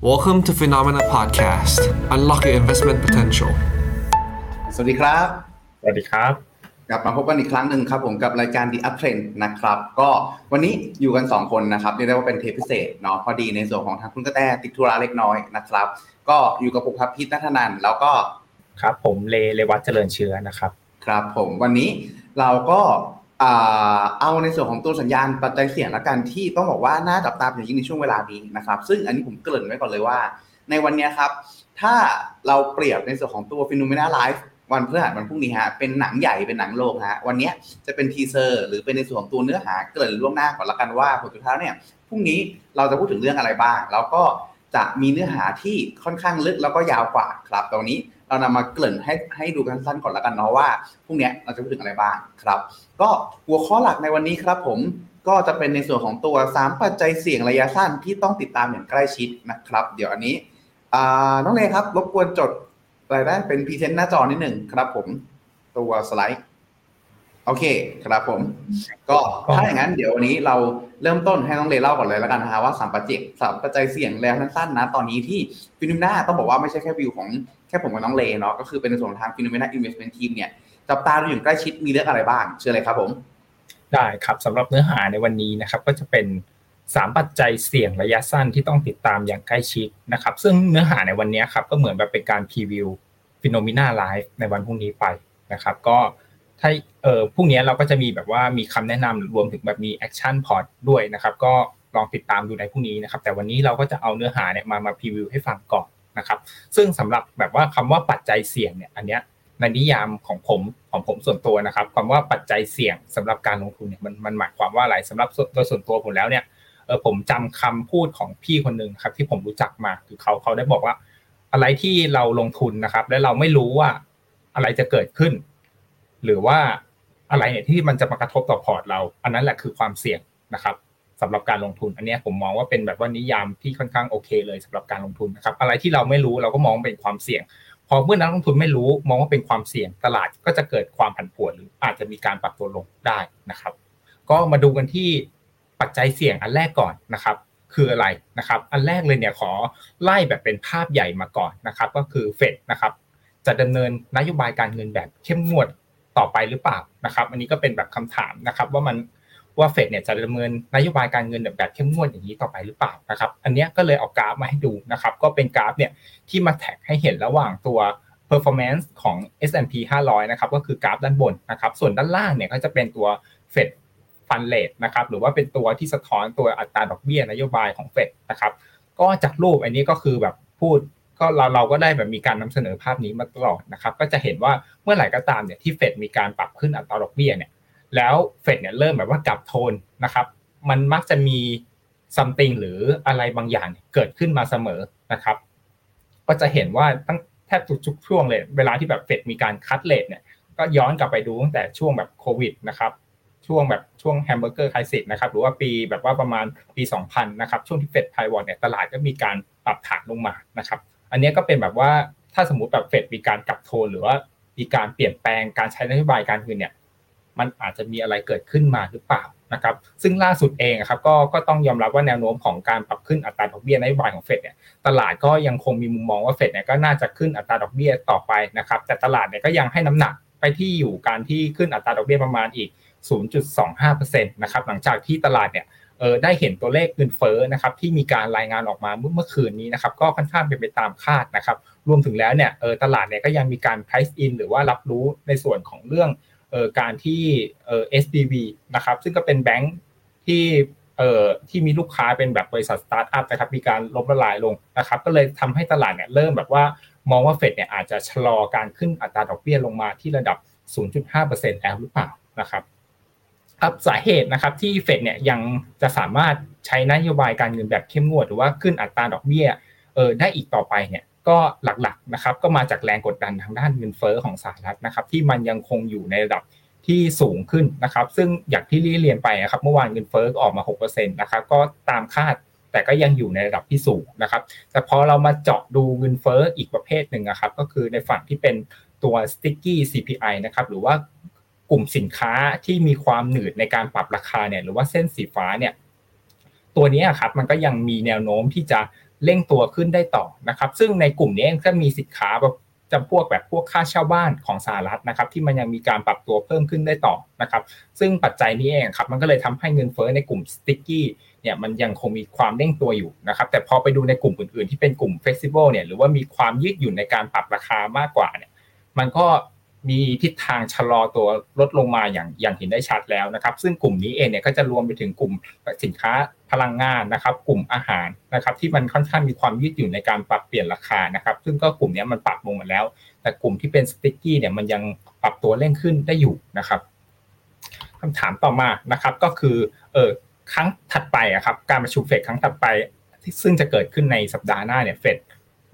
Welcome to Phenomena Podcast. Unlock your investment potential. สวัสดีครับ สวัสดีครับ กลับมาพบกันอีกครั้งหนึ่งครับผมกับรายการ The Uptrend นะครับ ก็วันนี้อยู่กัน 2 คนนะครับเรียกได้ว่าเป็นเทปพิเศษเนาะพอดีในส่วนของทางคุณกระแตติดธุระเล็กน้อยนะครับ ก็อยู่กับผมครับพิษนัทนันท์แล้วก็ ครับ ผมเลเลวัตเจริญเชื้อนะครับ ครับผมวันนี้เราก็อ่า เอาในส่วนของตัวสัญญาณปัจจัยเสี่ยงละกันที่ต้องบอกว่าน่าจับตาเป็นอย่างยิ่งในช่วงเวลานี้นะครับ ซึ่งอันนี้ผมเกริ่นไว้ก่อนเลยว่า ในวันนี้ครับ ถ้าเราเปรียบในส่วนของตัว FINNOMENA Live วันพฤหัสวันพรุ่งนี้ฮะเป็นหนังใหญ่เป็นหนังโลกฮะวันนี้จะเป็น teaser หรือเป็นในส่วนของตัวเนื้อหาเกริ่นล่วงหน้าก่อนละกันว่าผลสุดท้ายเนี่ยพรุ่งนี้เราจะพูดถึงเรื่องอะไรบ้าง แล้วก็จะมีเนื้อหาที่ค่อนข้างลึกแล้วก็ยาวกว่าครับตรงนี้ เรานำมาเกริ่นให้ให้ดูกันสั้นก่อนละกันเนาะว่าพรุ่งนี้เราจะพูดถึงอะไรบ้างครับ ก็หัวข้อหลักในวันนี้ครับผมก็จะเป็นในส่วนของตัว 3 ปัจจัยเสี่ยงระยะสั้นที่ต้องติดตามอย่างใกล้ชิดนะครับ เดี๋ยวอันนี้น้องเลครับรบกวนจดอะไรได้เป็น present หน้าจอนิดหนึ่งครับผมตัวสไลด์โอเคครับผม ก็ถ้าอย่างนั้นเดี๋ยววันนี้เราเริ่มต้นให้น้องเลเล่าก่อนเลยแล้วกันนะฮะว่าสามปัจจัยสามปัจจัยเสี่ยงระยะสั้นๆนะ ตอนนี้ที่ FINNOMENA ต้องบอกว่าไม่ใช่แค่วิวของ แค่ผมกับน้องเลเนาะก็คือเป็นในส่วนทาง FINNOMENA Investment Team เนี่ยจับตาดูอย่างใกล้ชิดมีเรื่องอะไรบ้าง เชิญเลยครับผม ได้ครับสำหรับเนื้อหาในวันนี้นะครับก็จะเป็น 3 ปัจจัยเสี่ยงระยะสั้นที่ต้องติดตามอย่างใกล้ชิดนะครับ ซึ่งเนื้อหาในวันนี้ครับก็เหมือนแบบเป็นการ preview FINNOMENA Live ในวันพรุ่งนี้ไปนะครับ ก็ถ้าเออพรุ่งนี้เราก็จะมีแบบว่ามีคำแนะนำรวมถึงแบบมี action port ด้วยนะครับ ก็ลองติดตามดูในพรุ่งนี้นะครับ แต่วันนี้เราก็จะเอาเนื้อหาเนี่ยมามา preview ให้ฟังก่อน นะครับ ซึ่งสำหรับแบบว่าคำว่าปัจจัยเสี่ยงเนี่ยอันเนี้ยในนิยามของผมของผมส่วนตัวนะครับคำว่าปัจจัยเสี่ยงสำหรับการลงทุนเนี่ยมันมันหมายความว่าอะไรสำหรับโดยส่วนตัวผมแล้วเนี่ยเออผมจำคำพูดของพี่คนหนึ่งครับที่ผมรู้จักมาคือเขาเขาได้บอกว่า อะไรที่เราลงทุนนะครับ และเราไม่รู้ว่าอะไรจะเกิดขึ้น หรือว่าอะไรเนี่ยที่มันจะมากระทบต่อพอร์ตเรา อันนั้นแหละคือความเสี่ยงนะครับ สำหรับการลงทุน อันนี้ผมมองว่าเป็นแบบว่านิยามที่ค่อนข้างโอเค เลยสำหรับการลงทุนนะครับอะไรที่เราไม่รู้เราก็มองเป็นความเสี่ยง พอเมื่อนักลงทุนไม่รู้มองว่าเป็นความเสี่ยงตลาดก็จะเกิดความผันผวนหรืออาจจะมีการปรับตัวลงได้นะครับ ก็มาดูกันที่ปัจจัยเสี่ยงอันแรกก่อนนะครับ คืออะไรนะครับ อันแรกเลยเนี่ยขอไล่แบบเป็นภาพใหญ่มาก่อนนะครับ ก็คือเฟดนะครับ จะดำเนินนโยบายการเงินแบบเข้มงวดต่อไปหรือเปล่านะครับ อันนี้ก็เป็นแบบคำถามนะครับ ว่ามัน ว่าเฟดเนี่ยจะดำเนินนโยบายการเงินแบบเข้มงวดอย่างนี้ต่อไปหรือเปล่านะครับอันนี้ก็เลยเอากราฟมาให้ดูนะครับก็เป็นกราฟเนี่ยที่มาแท็กให้เห็นระหว่างตัว performance ของ S&P 500 นะครับก็คือกราฟด้านบนนะครับส่วนด้านล่างเนี่ยก็จะเป็นตัว Fed Fund Rate นะครับหรือว่าเป็นตัวที่สะท้อนตัวอัตราดอกเบี้ยนโยบายของ Fed นะครับก็จากรูปอันนี้ก็คือแบบพูดก็เราเราก็ได้แบบมีการนำเสนอภาพนี้มาตลอดนะครับก็จะเห็นว่าเมื่อไหร่ก็ตามเนี่ยที่เฟดมีการปรับขึ้นอัตราดอกเบี้ยเนี่ย แล้วเฟดเนี่ยเริ่มแบบว่ากลับโทนนะครับ มันมักจะมี something หรืออะไรบางอย่างเกิดขึ้นมาเสมอนะครับ ก็จะเห็นว่าตั้งแทบทุกช่วงเลย เวลาที่แบบเฟดมีการ cut rate เนี่ย ก็ย้อนกลับไปดูตั้งแต่ช่วงแบบโควิดนะครับ ช่วงแบบช่วง Hamburger Crisis นะครับ หรือว่าปีแบบว่าประมาณปี 2000 นะครับ ช่วงที่เฟด pivot เนี่ยตลาดก็มีการปรับฐานลงมานะครับ อันนี้ก็เป็นแบบว่าถ้าสมมติแบบเฟดมีการกลับโทนหรือว่ามีการเปลี่ยนแปลงการใช้นโยบายการเงินเนี่ย มันอาจจะมีอะไรเกิดขึ้นมาหรือเปล่านะครับซึ่งล่าสุดเองครับก็ก็ต้องยอมรับว่าแนวโน้มของการปรับขึ้นอัตราดอกเบี้ยนโยบายของเฟดเนี่ยตลาดก็ยังคงมีมุมมองว่าเฟดเนี่ยก็น่าจะขึ้นอัตราดอกเบี้ยต่อไปนะครับแต่ตลาดเนี่ยก็ยังให้น้ำหนักไปที่อยู่การที่ขึ้นอัตราดอกเบี้ยประมาณอีก 0.25%นะครับหลังจากที่ตลาดเนี่ยเออได้เห็นตัวเลขเงินเฟ้อนะครับที่มีการรายงานออกมาเมื่อเมื่อคืนนี้นะครับก็ค่อนข้างเป็นไปตามคาดนะครับรวมถึงแล้วเนี่ยเออตลาดเนี่ยก็ยังมีการ price in หรือว่ารับรู้ในส่วนของเรื่อง การที่เอ่อ SBB นะครับซึ่งก็เป็นแบงค์ที่เอ่อที่มีลูกค้าเป็นแบบบริษัทสตาร์ทอัพนะครับมีการล้มละลายลงนะครับก็เลยทำให้ตลาดเนี่ยเริ่มแบบว่ามองว่าเฟดเนี่ยอาจจะชะลอการขึ้นอัตราดอกเบี้ยลงมาที่ระดับ 0.5%แล้วหรือเปล่านะครับครับสาเหตุนะครับที่เฟดเนี่ยยังจะสามารถใช้นโยบายการเงินแบบเข้มงวด หรือว่าขึ้นอัตราดอกเบี้ยเออได้อีกต่อไปเนี่ย ก็หลักๆนะครับก็มาจากแรงกดดันทางด้านเงินเฟ้อของสหรัฐนะครับที่มันยังคงอยู่ในระดับที่สูงขึ้นนะครับ ซึ่งอย่างที่เรียนไปนะครับเมื่อวานเงินเฟ้อออกมา6%นะครับก็ตามคาดแต่ก็ยังอยู่ในระดับที่สูงนะครับ แต่พอเรามาเจาะดูเงินเฟ้ออีกประเภทหนึ่งนะครับ ก็คือในฝั่งที่เป็นตัว sticky CPI นะครับ หรือว่ากลุ่มสินค้าที่มีความหนืดในการปรับราคาเนี่ย หรือว่าเส้นสีฟ้าเนี่ย ตัวนี้ครับมันก็ยังมีแนวโน้มที่จะ เร่งตัวขึ้นได้ต่อนะครับ ซึ่งในกลุ่มนี้ก็มีสินค้าแบบจำพวกแบบพวกค่าเช่าบ้านของสหรัฐนะครับ ที่มันยังมีการปรับตัวเพิ่มขึ้นได้ต่อนะครับ ซึ่งปัจจัยนี้เองครับมันก็เลยทำให้เงินเฟ้อในกลุ่ม sticky เนี่ยมันยังคงมีความเร่งตัวอยู่นะครับ แต่พอไปดูในกลุ่มอื่นๆ ที่เป็นกลุ่ม flexible เนี่ยหรือว่ามีความยืดหยุ่นในการปรับราคามากกว่าเนี่ยมันก็ มีทิศทางชะลอตัวลดลงมาอย่างอย่างเห็นได้ชัดแล้วนะครับ ซึ่งกลุ่มนี้เองเนี่ยก็จะรวมไปถึงกลุ่มสินค้าพลังงานนะครับ กลุ่มอาหารนะครับ ที่มันค่อนข้างมีความยืดหยุ่นในการปรับเปลี่ยนราคานะครับ ซึ่งก็กลุ่มนี้มันปรับลงมาแล้ว แต่กลุ่มที่เป็นสติ๊กกี้เนี่ยมันยังปรับตัวเร่งขึ้นได้อยู่นะครับคำถามต่อมานะครับก็คือเออครั้งถัดไปอะครับการประชุมเฟดครั้งถัดไปซึ่งจะเกิดขึ้นในสัปดาห์หน้าเนี่ยเฟด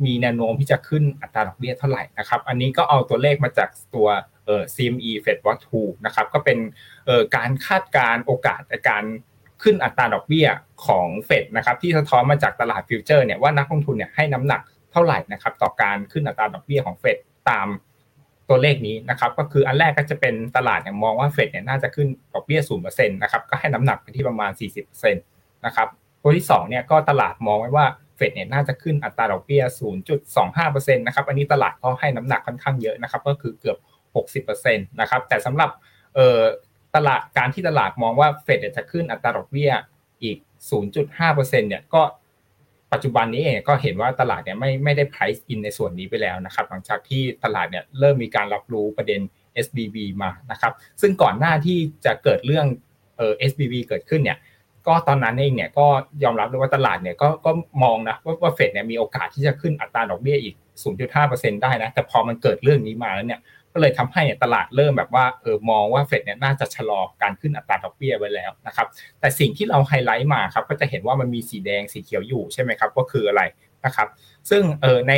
มีแนวโน้มที่จะขึ้นอัตราดอกเบี้ยเท่าไหร่นะครับ อันนี้ก็เอาตัวเลขมาจากตัวเอ่อ CME Fed Watch 2นะครับ ก็เป็นเอ่อการคาดการโอกาสการขึ้นอัตราดอกเบี้ยของเฟดนะครับที่สะท้อนมาจากตลาดฟิวเจอร์เนี่ยว่านักลงทุนเนี่ยให้น้ำหนักเท่าไหร่นะครับต่อการขึ้นอัตราดอกเบี้ยของเฟดตามตัวเลขนี้นะครับก็คืออันแรกก็จะเป็นตลาดเนี่ยมองว่าเฟดเนี่ยน่าจะขึ้นดอกเบี้ย0%นะครับก็ให้น้ำหนักไปที่ประมาณ40%นะครับตัวที่2เนี่ยก็ตลาดมองไว้ว่า เฟดเนี่ยน่าจะขึ้นอัตราดอกเบี้ย 0.25%นะครับ อันนี้ตลาดก็ให้น้ำหนักค่อนข้างเยอะนะครับ ก็คือเกือบ 60%นะครับ แต่สำหรับตลาดการที่ตลาดมองว่าเฟดจะขึ้นอัตราดอกเบี้ยอีก 0.5%เนี่ย ก็ปัจจุบันนี้เองก็เห็นว่าตลาดเนี่ยไม่ไม่ได้ price in ในส่วนนี้ไปแล้วนะครับ หลังจากที่ตลาดเนี่ยเริ่มมีการรับรู้ประเด็น SBB มานะครับ ซึ่งก่อนหน้าที่จะเกิดเรื่องเอ่อ SBB เกิดขึ้นเนี่ย ก็ตอนนั้นเองเนี่ยก็ยอมรับเลยว่าตลาดเนี่ยก็ก็มองนะว่าว่าเฟดเนี่ยมีโอกาสที่จะขึ้นอัตราดอกเบี้ยอีก 0.5%ได้นะแต่พอมันเกิดเรื่องนี้มาแล้วเนี่ยก็เลยทำให้ตลาดเริ่มแบบว่าเออมองว่าเฟดเนี่ยน่าจะชะลอการขึ้นอัตราดอกเบี้ยไว้แล้วนะครับแต่สิ่งที่เราไฮไลท์มาครับก็จะเห็นว่ามันมีสีแดงสีเขียวอยู่ใช่ไหมครับว่าคืออะไรนะครับซึ่งเออใน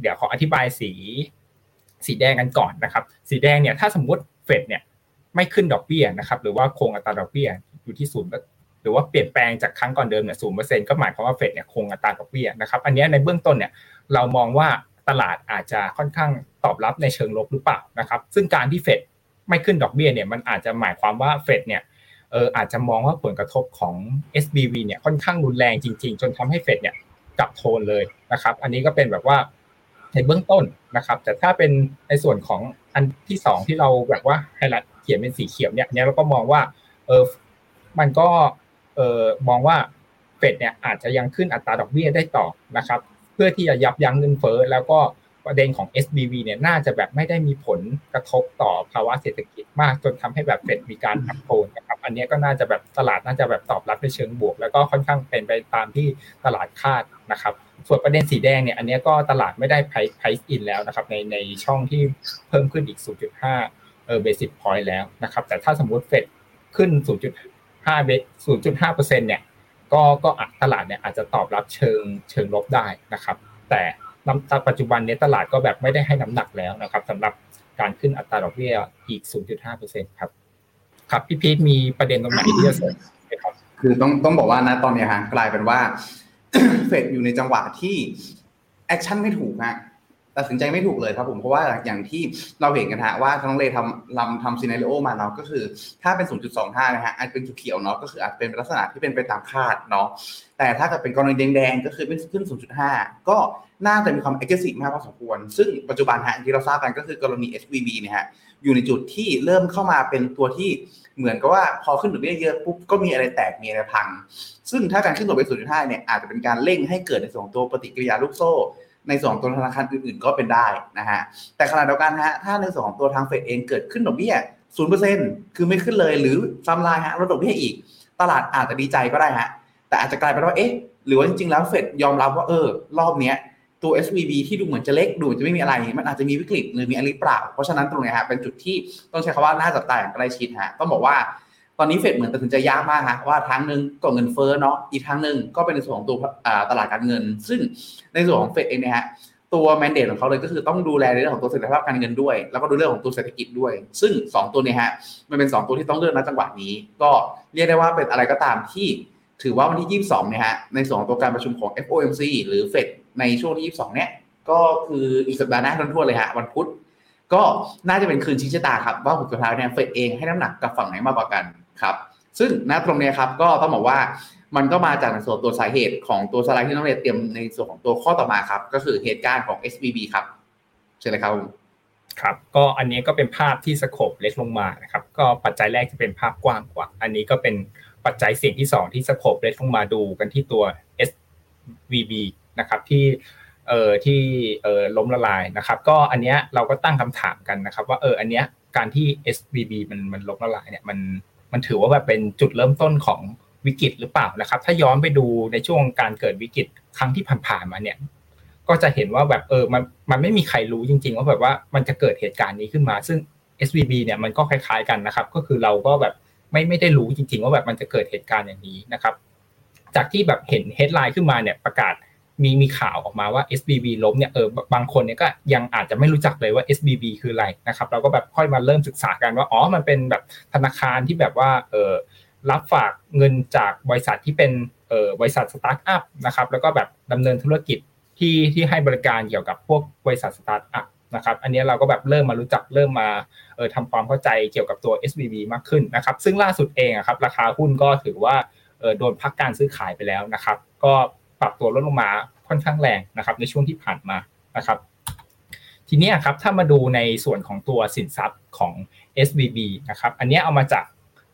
เดี๋ยวขออธิบายสีสีแดงกันก่อนนะครับสีแดงเนี่ยถ้าสมมติเฟดเนี่ยไม่ขึ้นดอกเบี้ยนะครับหรือว่าคงอัตราดอกเบี้ยอยู่ที่ศูนย์ หรือว่าเปลี่ยนแปลงจากครั้งก่อนเดิมเนี่ยศูนย์เปอร์เซ็นต์ก็หมายความว่าเฟดเนี่ยคงอัตราดอกเบี้ยนะครับ อันนี้ในเบื้องต้นเนี่ยเรามองว่าตลาดอาจจะค่อนข้างตอบรับในเชิงลบหรือเปล่านะครับ ซึ่งการที่เฟดไม่ขึ้นดอกเบี้ยเนี่ยมันอาจจะหมายความว่าเฟดเนี่ยเอออาจจะมองว่าผลกระทบของ SBV เนี่ยค่อนข้างรุนแรงจริง ๆ จนทำให้เฟดเนี่ยกลับโทนเลยนะครับ อันนี้ก็เป็นแบบว่าในเบื้องต้นนะครับ แต่ถ้าเป็นในส่วนของอันที่สองที่เราแบบว่าไฮไลท์เขียนเป็นสีเขียวเนี่ยเนี่ยเราก็มองว่าเออมันก็ เออมองว่าเฟดเนี่ยอาจจะยังขึ้นอัตราดอกเบี้ยได้ต่อนะครับ เพื่อที่จะยับยั้งเงินเฟ้อแล้วก็ประเด็นของ SBV เนี่ยน่าจะแบบไม่ได้มีผลกระทบต่อภาวะเศรษฐกิจมากจนทำให้แบบเฟดมีการปรับโทนนะครับ อันนี้ก็น่าจะแบบตลาดน่าจะแบบตอบรับในเชิงบวก แล้วก็ค่อนข้างเป็นไปตามที่ตลาดคาดนะครับ ส่วนประเด็นสีแดงเนี่ยอันนี้ก็ตลาดไม่ได้ price price in แล้วนะครับ ในในช่องที่เพิ่มขึ้นอีก 0.5เออ basic point แล้วนะครับ แต่ถ้าสมมุติเฟดขึ้น 0.5เบ0.5เปอร์เซ็นต์เนี่ยก็ก็ตลาดเนี่ยอาจจะตอบรับเชิงเชิงลบได้นะครับ แต่ปัจจุบันเนี้ตลาดก็แบบไม่ได้ให้น้ำหนักแล้วนะครับสำหรับการขึ้นอัตราดอกเบี้ยอีก 0.5%ครับครับพี่พีทมีประเด็นตรงไหนที่จะเสริมครับคือต้องต้องบอกว่านะตอนนี้ฮะกลายเป็นว่าเฟดอยู่ในจังหวะที่แอคชั่นไม่ถูกฮะ ตัดสินใจไม่ถูกเลยครับผมเพราะว่าอย่างที่เราเห็นกันฮะว่าทั้งเลทำลำทำซีนารีโอมาเนาะก็คือ ถ้าเป็น 0.25 นะฮะอาจเป็นเขียวเนาะก็คืออาจเป็นลักษณะที่เป็นไปตามคาดเนาะแต่ถ้าเกิดเป็นกรณีแดงๆก็คือเป็นขึ้น 0.5 ก็น่าจะมีความ aggressive มากพอสมควร ซึ่งปัจจุบันฮะที่เราทราบกันก็คือกรณี SVB เนี่ยฮะอยู่ในจุดที่เริ่มเข้ามาเป็นตัวที่เหมือนกับว่าพอขึ้นดอกเบี้ยเยอะปุ๊บก็มีอะไรแตกมีอะไรพัง ซึ่งถ้าการขึ้นดอกเบี้ย0.5 เนี่ยอาจจะเป็นการเร่งให้เกิดในส่วนของตัวปฏิกิริยาลูกโซ่ ในส่วนของตัวธนาคารอื่นๆก็เป็นได้นะฮะแต่ขณะเดียวกันฮะถ้าในส่วนของตัวทางเฟดเองเกิดขึ้นดอกเบี้ย0%คือไม่ขึ้นเลยหรือซ้ำลายฮะลดดอกเบี้ยอีก ตลาดอาจจะดีใจก็ได้ฮะแต่อาจจะกลายเป็นว่าเอ๊ะหรือว่าจริงๆแล้วเฟดยอมรับว่าเออ รอบเนี้ยตัว SVB ที่ดูเหมือนจะเล็กดูจะไม่มีอะไร มันอาจจะมีวิกฤตหรือมีอะไรเปล่า เพราะฉะนั้นตรงนี้ฮะเป็นจุดที่ต้องใช้คำว่าน่าจับตาอย่างใกล้ชิดฮะต้องบอกว่า อนนี้เฟดเหมือนตัดสินใจยากมากฮะว่าทางหนึ่งก็เงินเฟ้อเนาะอีกทางหนึ่งก็เป็นในส่วนของตัวตลาดการเงิน ซึ่งในส่วนของเฟดเองเนี่ยฮะตัวแมนเดตของเขาเลยก็คือต้องดูแลในเรื่องของตัวเสถียรภาพการเงินด้วย แล้วก็ดูเรื่องของตัวเศรษฐกิจด้วย ซึ่ง 2 ตัวนี้ฮะมันเป็น 2 ตัวที่ต้องเลือกณจังหวะนี้ ก็เรียกได้ว่าเป็นอะไรก็ตามที่ถือว่าวันที่ 22เนี่ยฮะในส่วนของตัวการประชุมของ FOMC หรือเฟดในช่วงที่ 22 เนี่ยก็คืออีกสัปดาห์หน้าทั้งทั่วเลยฮะวันพุธก็น่าจะเป็นคืนชี้ชะตาครับว่าผลสุดท้ายเนี่ยเฟดเองให้น้ำหนักกับฝั่งไหนมากกว่ากัน ครับซึ่งณตรงนี้ครับก็ต้องบอกว่ามันก็มาจากในส่วนตัวสาเหตุของตัวสไลด์ที่น้องเรยเตรียมในส่วนของตัวข้อต่อมาครับ ก็คือเหตุการณ์ของ SBB ครับเชิญเลยครับครับก็อันนี้ก็เป็นภาพที่สโคปเล็กลงมานะครับก็ปัจจัยแรกจะเป็นภาพกว้างกว่า อันนี้ก็เป็นปัจจัยเสี่ยงที่ 2 ที่สโคปเล็กลงมาดูกันที่ตัว SVB นะครับที่เอ่อที่เอ่อล้มละลายนะครับ ก็อันเนี้ยเราก็ตั้งคำถามกันนะครับ ว่าเอออันเนี้ยการที่ SVB มันมันล้มละลายเนี่ยมัน มันถือว่าแบบเป็นจุดเริ่มต้นของวิกฤตหรือเปล่านะครับ ถ้าย้อนไปดูในช่วงการเกิดวิกฤตครั้งที่ผ่านๆมาเนี่ย ก็จะเห็นว่าแบบเออมันมันไม่มีใครรู้จริง ๆ ว่าแบบว่ามันจะเกิดเหตุการณ์นี้ขึ้นมา ซึ่ง SVB เนี่ยมันก็คล้าย ๆ กันนะครับ ก็คือเราก็แบบไม่ไม่ได้รู้จริง ๆ ว่าแบบมันจะเกิดเหตุการณ์อย่างนี้นะครับ จากที่แบบเห็นเฮดไลน์ขึ้นมาเนี่ยประกาศ มีมีข่าวออกมาว่า SBB ล้มเนี่ยเออบางคนเนี่ยก็ยังอาจจะไม่รู้จักเลยว่า SVB คืออะไรนะครับเราก็แบบค่อยมาเริ่มศึกษากันว่าอ๋อมันเป็นแบบธนาคารที่แบบว่าเออรับฝากเงินจากบริษัทที่เป็นเออบริษัทสตาร์ทอัพนะครับแล้วก็แบบดำเนินธุรกิจที่ที่ให้บริการเกี่ยวกับพวกบริษัทสตาร์ทอัพนะครับอันนี้เราก็แบบเริ่มมารู้จักเริ่มมาเออทำความเข้าใจเกี่ยวกับตัว SVB มากขึ้นนะครับ ซึ่งล่าสุดเองครับราคาหุ้นก็ถือว่าเออโดนพักการซื้อขายไปแล้วนะครับ ก็ ปรับตัวลดลงมาค่อนข้างแรงนะครับ ในช่วงที่ผ่านมานะครับ ทีนี้ครับถ้ามาดูในส่วนของตัวสินทรัพย์ของ SVB นะครับ อันนี้เอามาจาก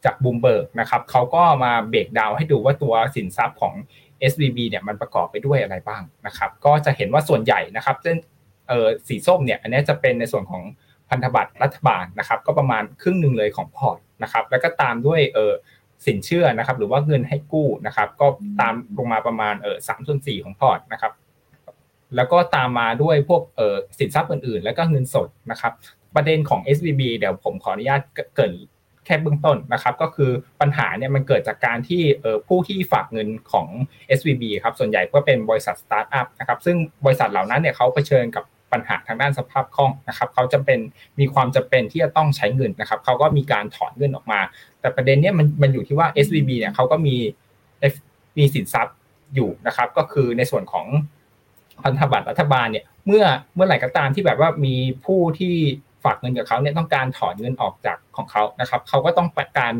จากบูมเบิร์กนะครับเขาก็มา breakdown ให้ดูว่าตัวสินทรัพย์ของ SVB เนี่ยมันประกอบไปด้วยอะไรบ้างนะครับ ก็จะเห็นว่าส่วนใหญ่นะครับเส้นเออสีส้มเนี่ยอันนี้จะเป็นในส่วนของพันธบัตรรัฐบาลนะครับ ก็ประมาณครึ่งหนึ่งเลยของพอร์ตนะครับ แล้วก็ตามด้วยเออ สินเชื่อนะครับ หรือว่าเงินให้กู้นะครับ ก็ตามลงมาประมาณเออสามส่วนสี่ของพอร์ตนะครับ แล้วก็ตามมาด้วยพวกเออสินทรัพย์อื่นๆ แล้วก็เงินสดนะครับ ประเด็นของ SVB เดี๋ยวผมขออนุญาตเกริ่นแค่เบื้องต้นนะครับ ก็คือปัญหาเนี่ยมันเกิดจากการที่ผู้ที่ฝากเงินของ SVB ครับส่วนใหญ่ก็เป็นบริษัทสตาร์ทอัพนะครับซึ่งบริษัทเหล่านั้นเนี่ยเขาเผชิญกับ ปัญหาทางด้านสภาพคล่องนะครับเขาจะเป็นมีความจำเป็นที่จะต้องใช้เงินนะครับเขาก็มีการถอนเงินออกมา แต่ประเด็นเนี้ยมันมันอยู่ที่ว่า SVB เนี่ยเขาก็มีมีสินทรัพย์อยู่นะครับ ก็คือในส่วนของพันธบัตรรัฐบาลเนี่ยเมื่อเมื่อไหร่ก็ตามที่แบบว่ามีผู้ที่ฝากเงินกับเขาเนี่ยต้องการถอนเงินออกจากของเขานะครับเขาก็ต้องการ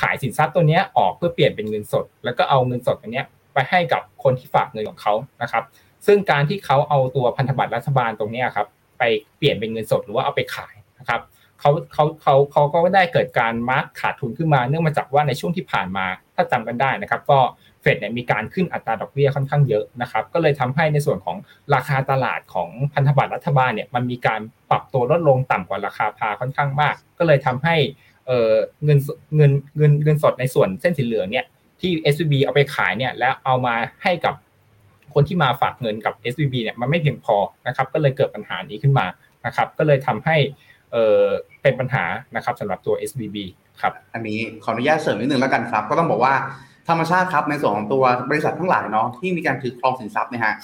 ขายสินทรัพย์ตัวนี้ออกเพื่อเปลี่ยนเป็นเงินสด แล้วก็เอาเงินสดตัวนี้ไปให้กับคนที่ฝากเงินของเขานะครับ ซึ่งการที่เขาเอาตัวพันธบัตรรัฐบาลตรงนี้ครับ ไปเปลี่ยนเป็นเงินสดหรือว่าเอาไปขายนะครับเขาเขาเขาเขาก็ได้เกิดการมาร์กขาดทุนขึ้นมาเนื่องมาจากว่าในช่วงที่ผ่านมา ถ้าจำกันได้นะครับ ก็เฟดเนี่ยมีการขึ้นอัตราดอกเบี้ยค่อนข้างเยอะนะครับ ก็เลยทำให้ในส่วนของราคาตลาดของพันธบัตรรัฐบาลเนี่ยมันมีการปรับตัวลดลงต่ำกว่าราคาพาค่อนข้างมาก ก็เลยทำให้เงินเงินเงินเงินสดในส่วนเส้นสีเหลืองเนี่ยที่ s บ b เอาไปขายเนี่ยแล้วเอามาให้กับ คนที่มาฝากเงินกับ SVB เนี่ยมันไม่เพียงพอนะครับ ก็เลยเกิดปัญหานี้ขึ้นมานะครับ ก็เลยทำให้เออเป็นปัญหานะครับสำหรับตัว SVB ครับ อันนี้ขออนุญาตเสริมนิดนึงแล้วกันครับ ก็ต้องบอกว่าธรรมชาติครับในส่วนของตัวบริษัททั้งหลายเนาะที่มีการถือครองสินทรัพย์นะฮะ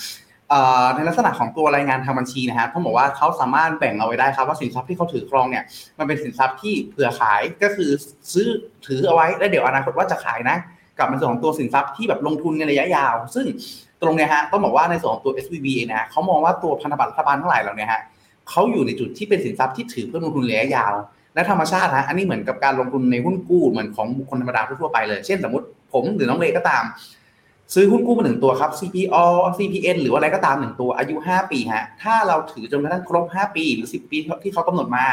ในลักษณะของตัวรายงานทางบัญชีนะฮะต้องบอกว่าเขาสามารถแบ่งเอาไว้ได้ครับว่าสินทรัพย์ที่เขาถือครองเนี่ยมันเป็นสินทรัพย์ที่เผื่อขายก็คือซื้อถือเอาไว้แล้วเดี๋ยวอนาคตว่าจะขายนะ กับในส่วนของตัวสินทรัพย์ที่แบบลงทุนในระยะยาว ซึ่ง ตรงเนี้ยฮะต้องบอกว่าในส่วนของตัว SVB นะเขามองว่าตัวพันธบัตรรัฐบาลทั้งหลายเหล่านี้ฮะเขาอยู่ในจุดที่เป็นสินทรัพย์ที่ถือเพื่อลงทุนระยะยาว และธรรมชาติฮะอันนี้เหมือนกับการลงทุนในหุ้นกู้เหมือนของบุคคลธรรมดาทั่วไปเลยเช่นสมมติผมหรือน้องเลก็ตาม ซื้อหุ้นกู้มาหนึ่งตัวครับ CPO CPN หรืออะไรก็ตามหนึ่งตัวอายุ 5 ปีฮะถ้าเราถือจนกระทั่งครบ 5 ปี หรือ 10 ปีที่เขากำหนดมา